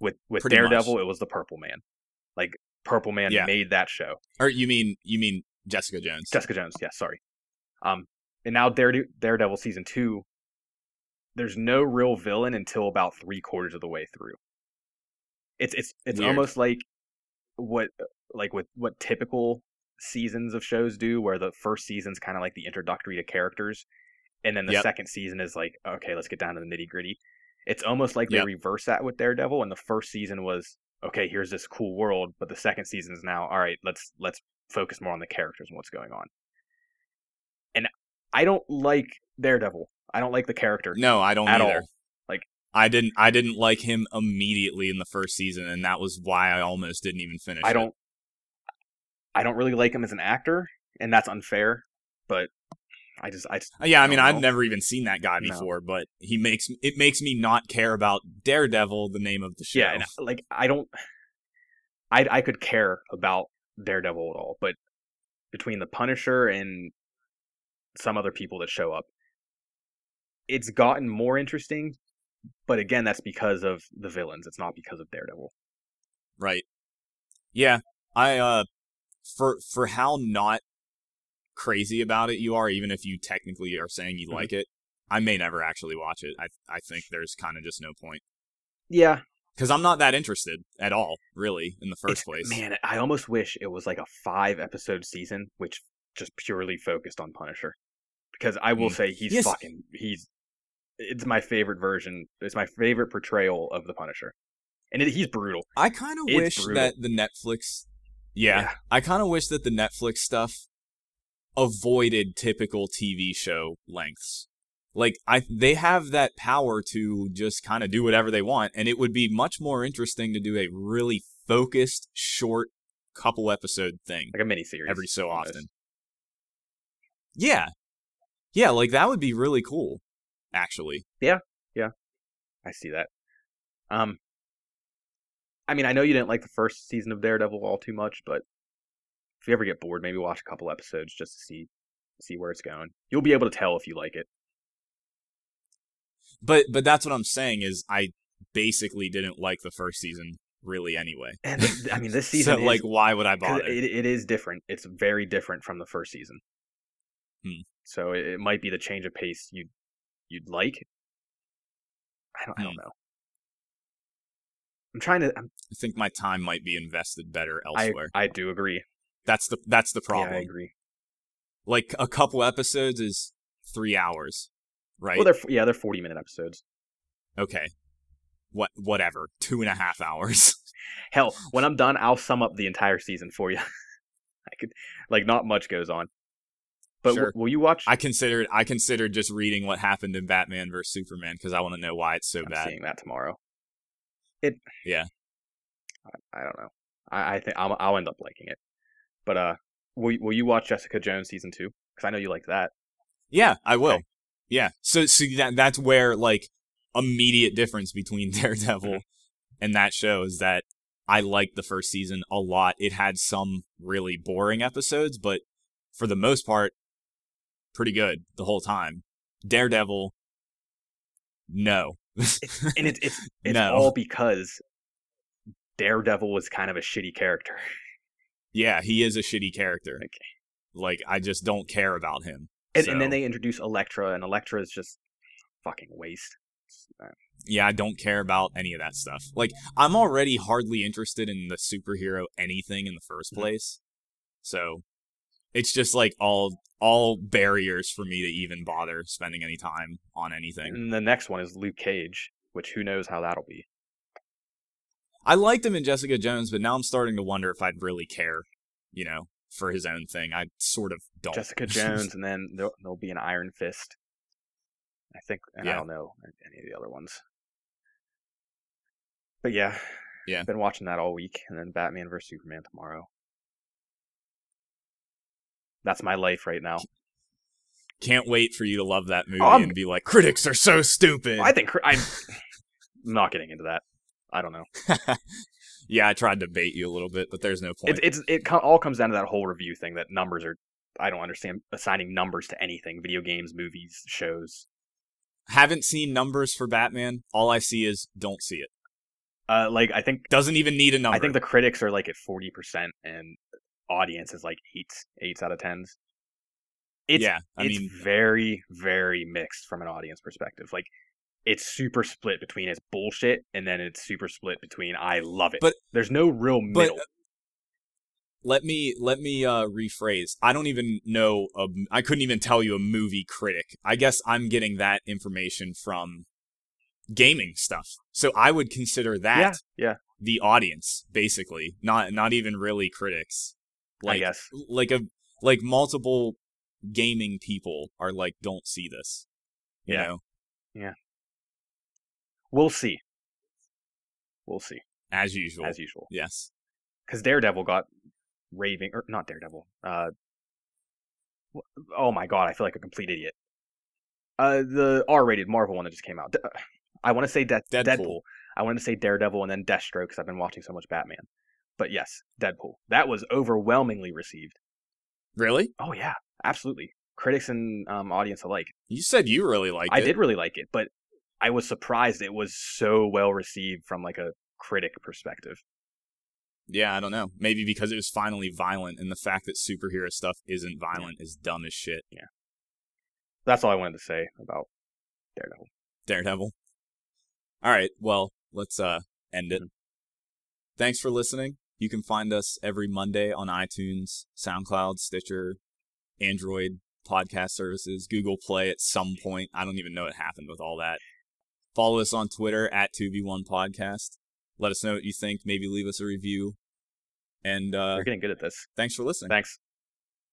With with Pretty Daredevil, much. it was the Purple Man. Like Purple Man Yeah. made that show. Or you mean you mean Jessica Jones? Jessica Jones, yeah, sorry. Um, and now Darede- Daredevil season two, there's no real villain until about three quarters of the way through. It's it's it's Weird. almost like what uh, like with what typical seasons of shows do, where the first season's kind of like the introductory to characters, and then the Yep. second season is like okay, let's get down to the nitty gritty. It's almost like they reverse that with Daredevil, and the first season was okay, here's this cool world, but the second season is now all right, let's let's focus more on the characters and what's going on. And I don't like Daredevil. I don't like the character No, I don't at either. all. Like I didn't I didn't like him immediately in the first season, and that was why I almost didn't even finish. I it. don't I don't really like him as an actor, and that's unfair, but I just I just Uh, Yeah, I I mean, don't I've never even seen that guy No. before, but he makes it makes me not care about Daredevil, the name of the show. yeah, like I don't I I could care about Daredevil at all, but between the Punisher and some other people that show up, it's gotten more interesting. But again, that's because of the villains. It's not because of Daredevil. right? Yeah, I uh, for for how not crazy about it you are, even if you technically are saying you Mhm. like it, I may never actually watch it. I I think there's kind of just no point Yeah, because I'm not that interested at all, really, in the first It's- place. Man, I almost wish it was like a five episode season, which just purely focused on Punisher. Because I will Mm. say he's Yes. fucking he's it's my favorite version. It's my favorite portrayal of the Punisher, and it, he's brutal. I kind of wish brutal. that the Netflix, yeah, Yeah. I kind of wish that the Netflix stuff avoided typical TV show lengths. Like I they have that power to just kind of do whatever they want and it would be much more interesting to do a really focused short couple episode thing like a mini series every so often. Yeah. Yeah, like that would be really cool actually. Yeah, yeah. I see that. Um, I mean, I know you didn't like the first season of Daredevil all too much, but if you ever get bored, maybe watch a couple episodes just to see see where it's going. You'll be able to tell if you like it. But but that's what I'm saying is I basically didn't like the first season really anyway. And I mean, this season so is, like why would I bother? it, it is different. It's very different from the first season. Hmm. So it, it might be the change of pace you you'd like. I don't. I Hmm. don't know. I'm trying to. I'm, I think my time might be invested better elsewhere. I do agree. that's the that's the Yeah, problem. I agree. Like a couple episodes is three hours, right? Well, they're yeah, they're 40 minute episodes. okay. What whatever. Two and a half hours. Hell, when I'm done, I'll sum up the entire season for you. I could like not much goes on. But w- will you watch? I considered I considered just reading what happened in Batman vs Superman because I want to know why it's so I'm bad. seeing that tomorrow. It. Yeah. I, I don't know. I, I think I'll, I'll end up liking it. But uh, will will you watch Jessica Jones season two? Because I know you like that. Yeah, I will. Okay. Yeah. So see that that's where like immediate difference between Daredevil Mhm. and that show is that I liked the first season a lot. It had some really boring episodes, but for the most part, pretty good the whole time. Daredevil, no. And it's it's it's No. all because Daredevil was kind of a shitty character. yeah, he is a shitty character. Okay. Like I just don't care about him. And, and then they introduce Elektra, and Elektra is just fucking waste. Uh, yeah, I don't care about any of that stuff. Like, I'm already hardly interested in the superhero anything in the first Mhm. place. So it's just like all all barriers for me to even bother spending any time on anything. And the next one is Luke Cage, which who knows how that'll be. I liked him in Jessica Jones, but now I'm starting to wonder if I'd really care, you know, for his own thing. I sort of don't. Jessica Jones, and then there'll, there'll be an Iron Fist. I think, and I don't know any of the other ones. But yeah, Yeah. been watching that all week, and then Batman vs Superman tomorrow. That's my life right now. Can't wait for you to love that movie I'm- and be like, critics are so stupid. I think I'm not getting into that. I don't know. yeah, I tried to bait you a little bit, but there's no point. It's it's it co- all comes down to that whole review thing that numbers are. I don't understand assigning numbers to anything: video games, movies, shows. Haven't seen numbers for Batman. All I see is don't see it. Uh, like I think Doesn't even need a number. I think the critics are like at forty percent, and audience is like eights, eights out of tens. It's, yeah, I it's mean, very, very mixed from an audience perspective. Like, it's super split between it's bullshit, and then it's super split between I love it. But- there's no real but middle. let me let me uh, rephrase. I don't even know. A, I couldn't even tell you a movie critic. I guess I'm getting that information from gaming stuff. So I would consider that yeah, yeah, the audience, basically, not not even really critics. Like I guess. like a like multiple gaming people are like, don't see this. You Yeah. know, We'll see. We'll see as usual. as usual. Yes. Because Daredevil got raving, or not Daredevil. Uh, oh my god, I feel like a complete idiot. Uh, the R-rated Marvel one that just came out. I want to say De- Deadpool. Deadpool. I wanted to say Daredevil and then Deathstroke because I've been watching so much Batman. But yes, Deadpool. That was overwhelmingly received. Really? Oh yeah, absolutely. Critics and um, audience alike. You said you really liked I it. I did really like it, but I was surprised it was so well received from like a critic perspective. Yeah, I don't know. Maybe because it was finally violent, and the fact that superhero stuff isn't violent is dumb as shit. Yeah. That's all I wanted to say about Daredevil. Daredevil. All right, well, let's uh end it. Mhm. Thanks for listening. You can find us every Monday on iTunes, SoundCloud, Stitcher, Android podcast services, Google Play at some point. I don't even know what happened with all that. Follow us on Twitter at 2v1 podcast. Let us know what you think. Maybe leave us a review. And uh, You're getting good at this. thanks for listening. Thanks.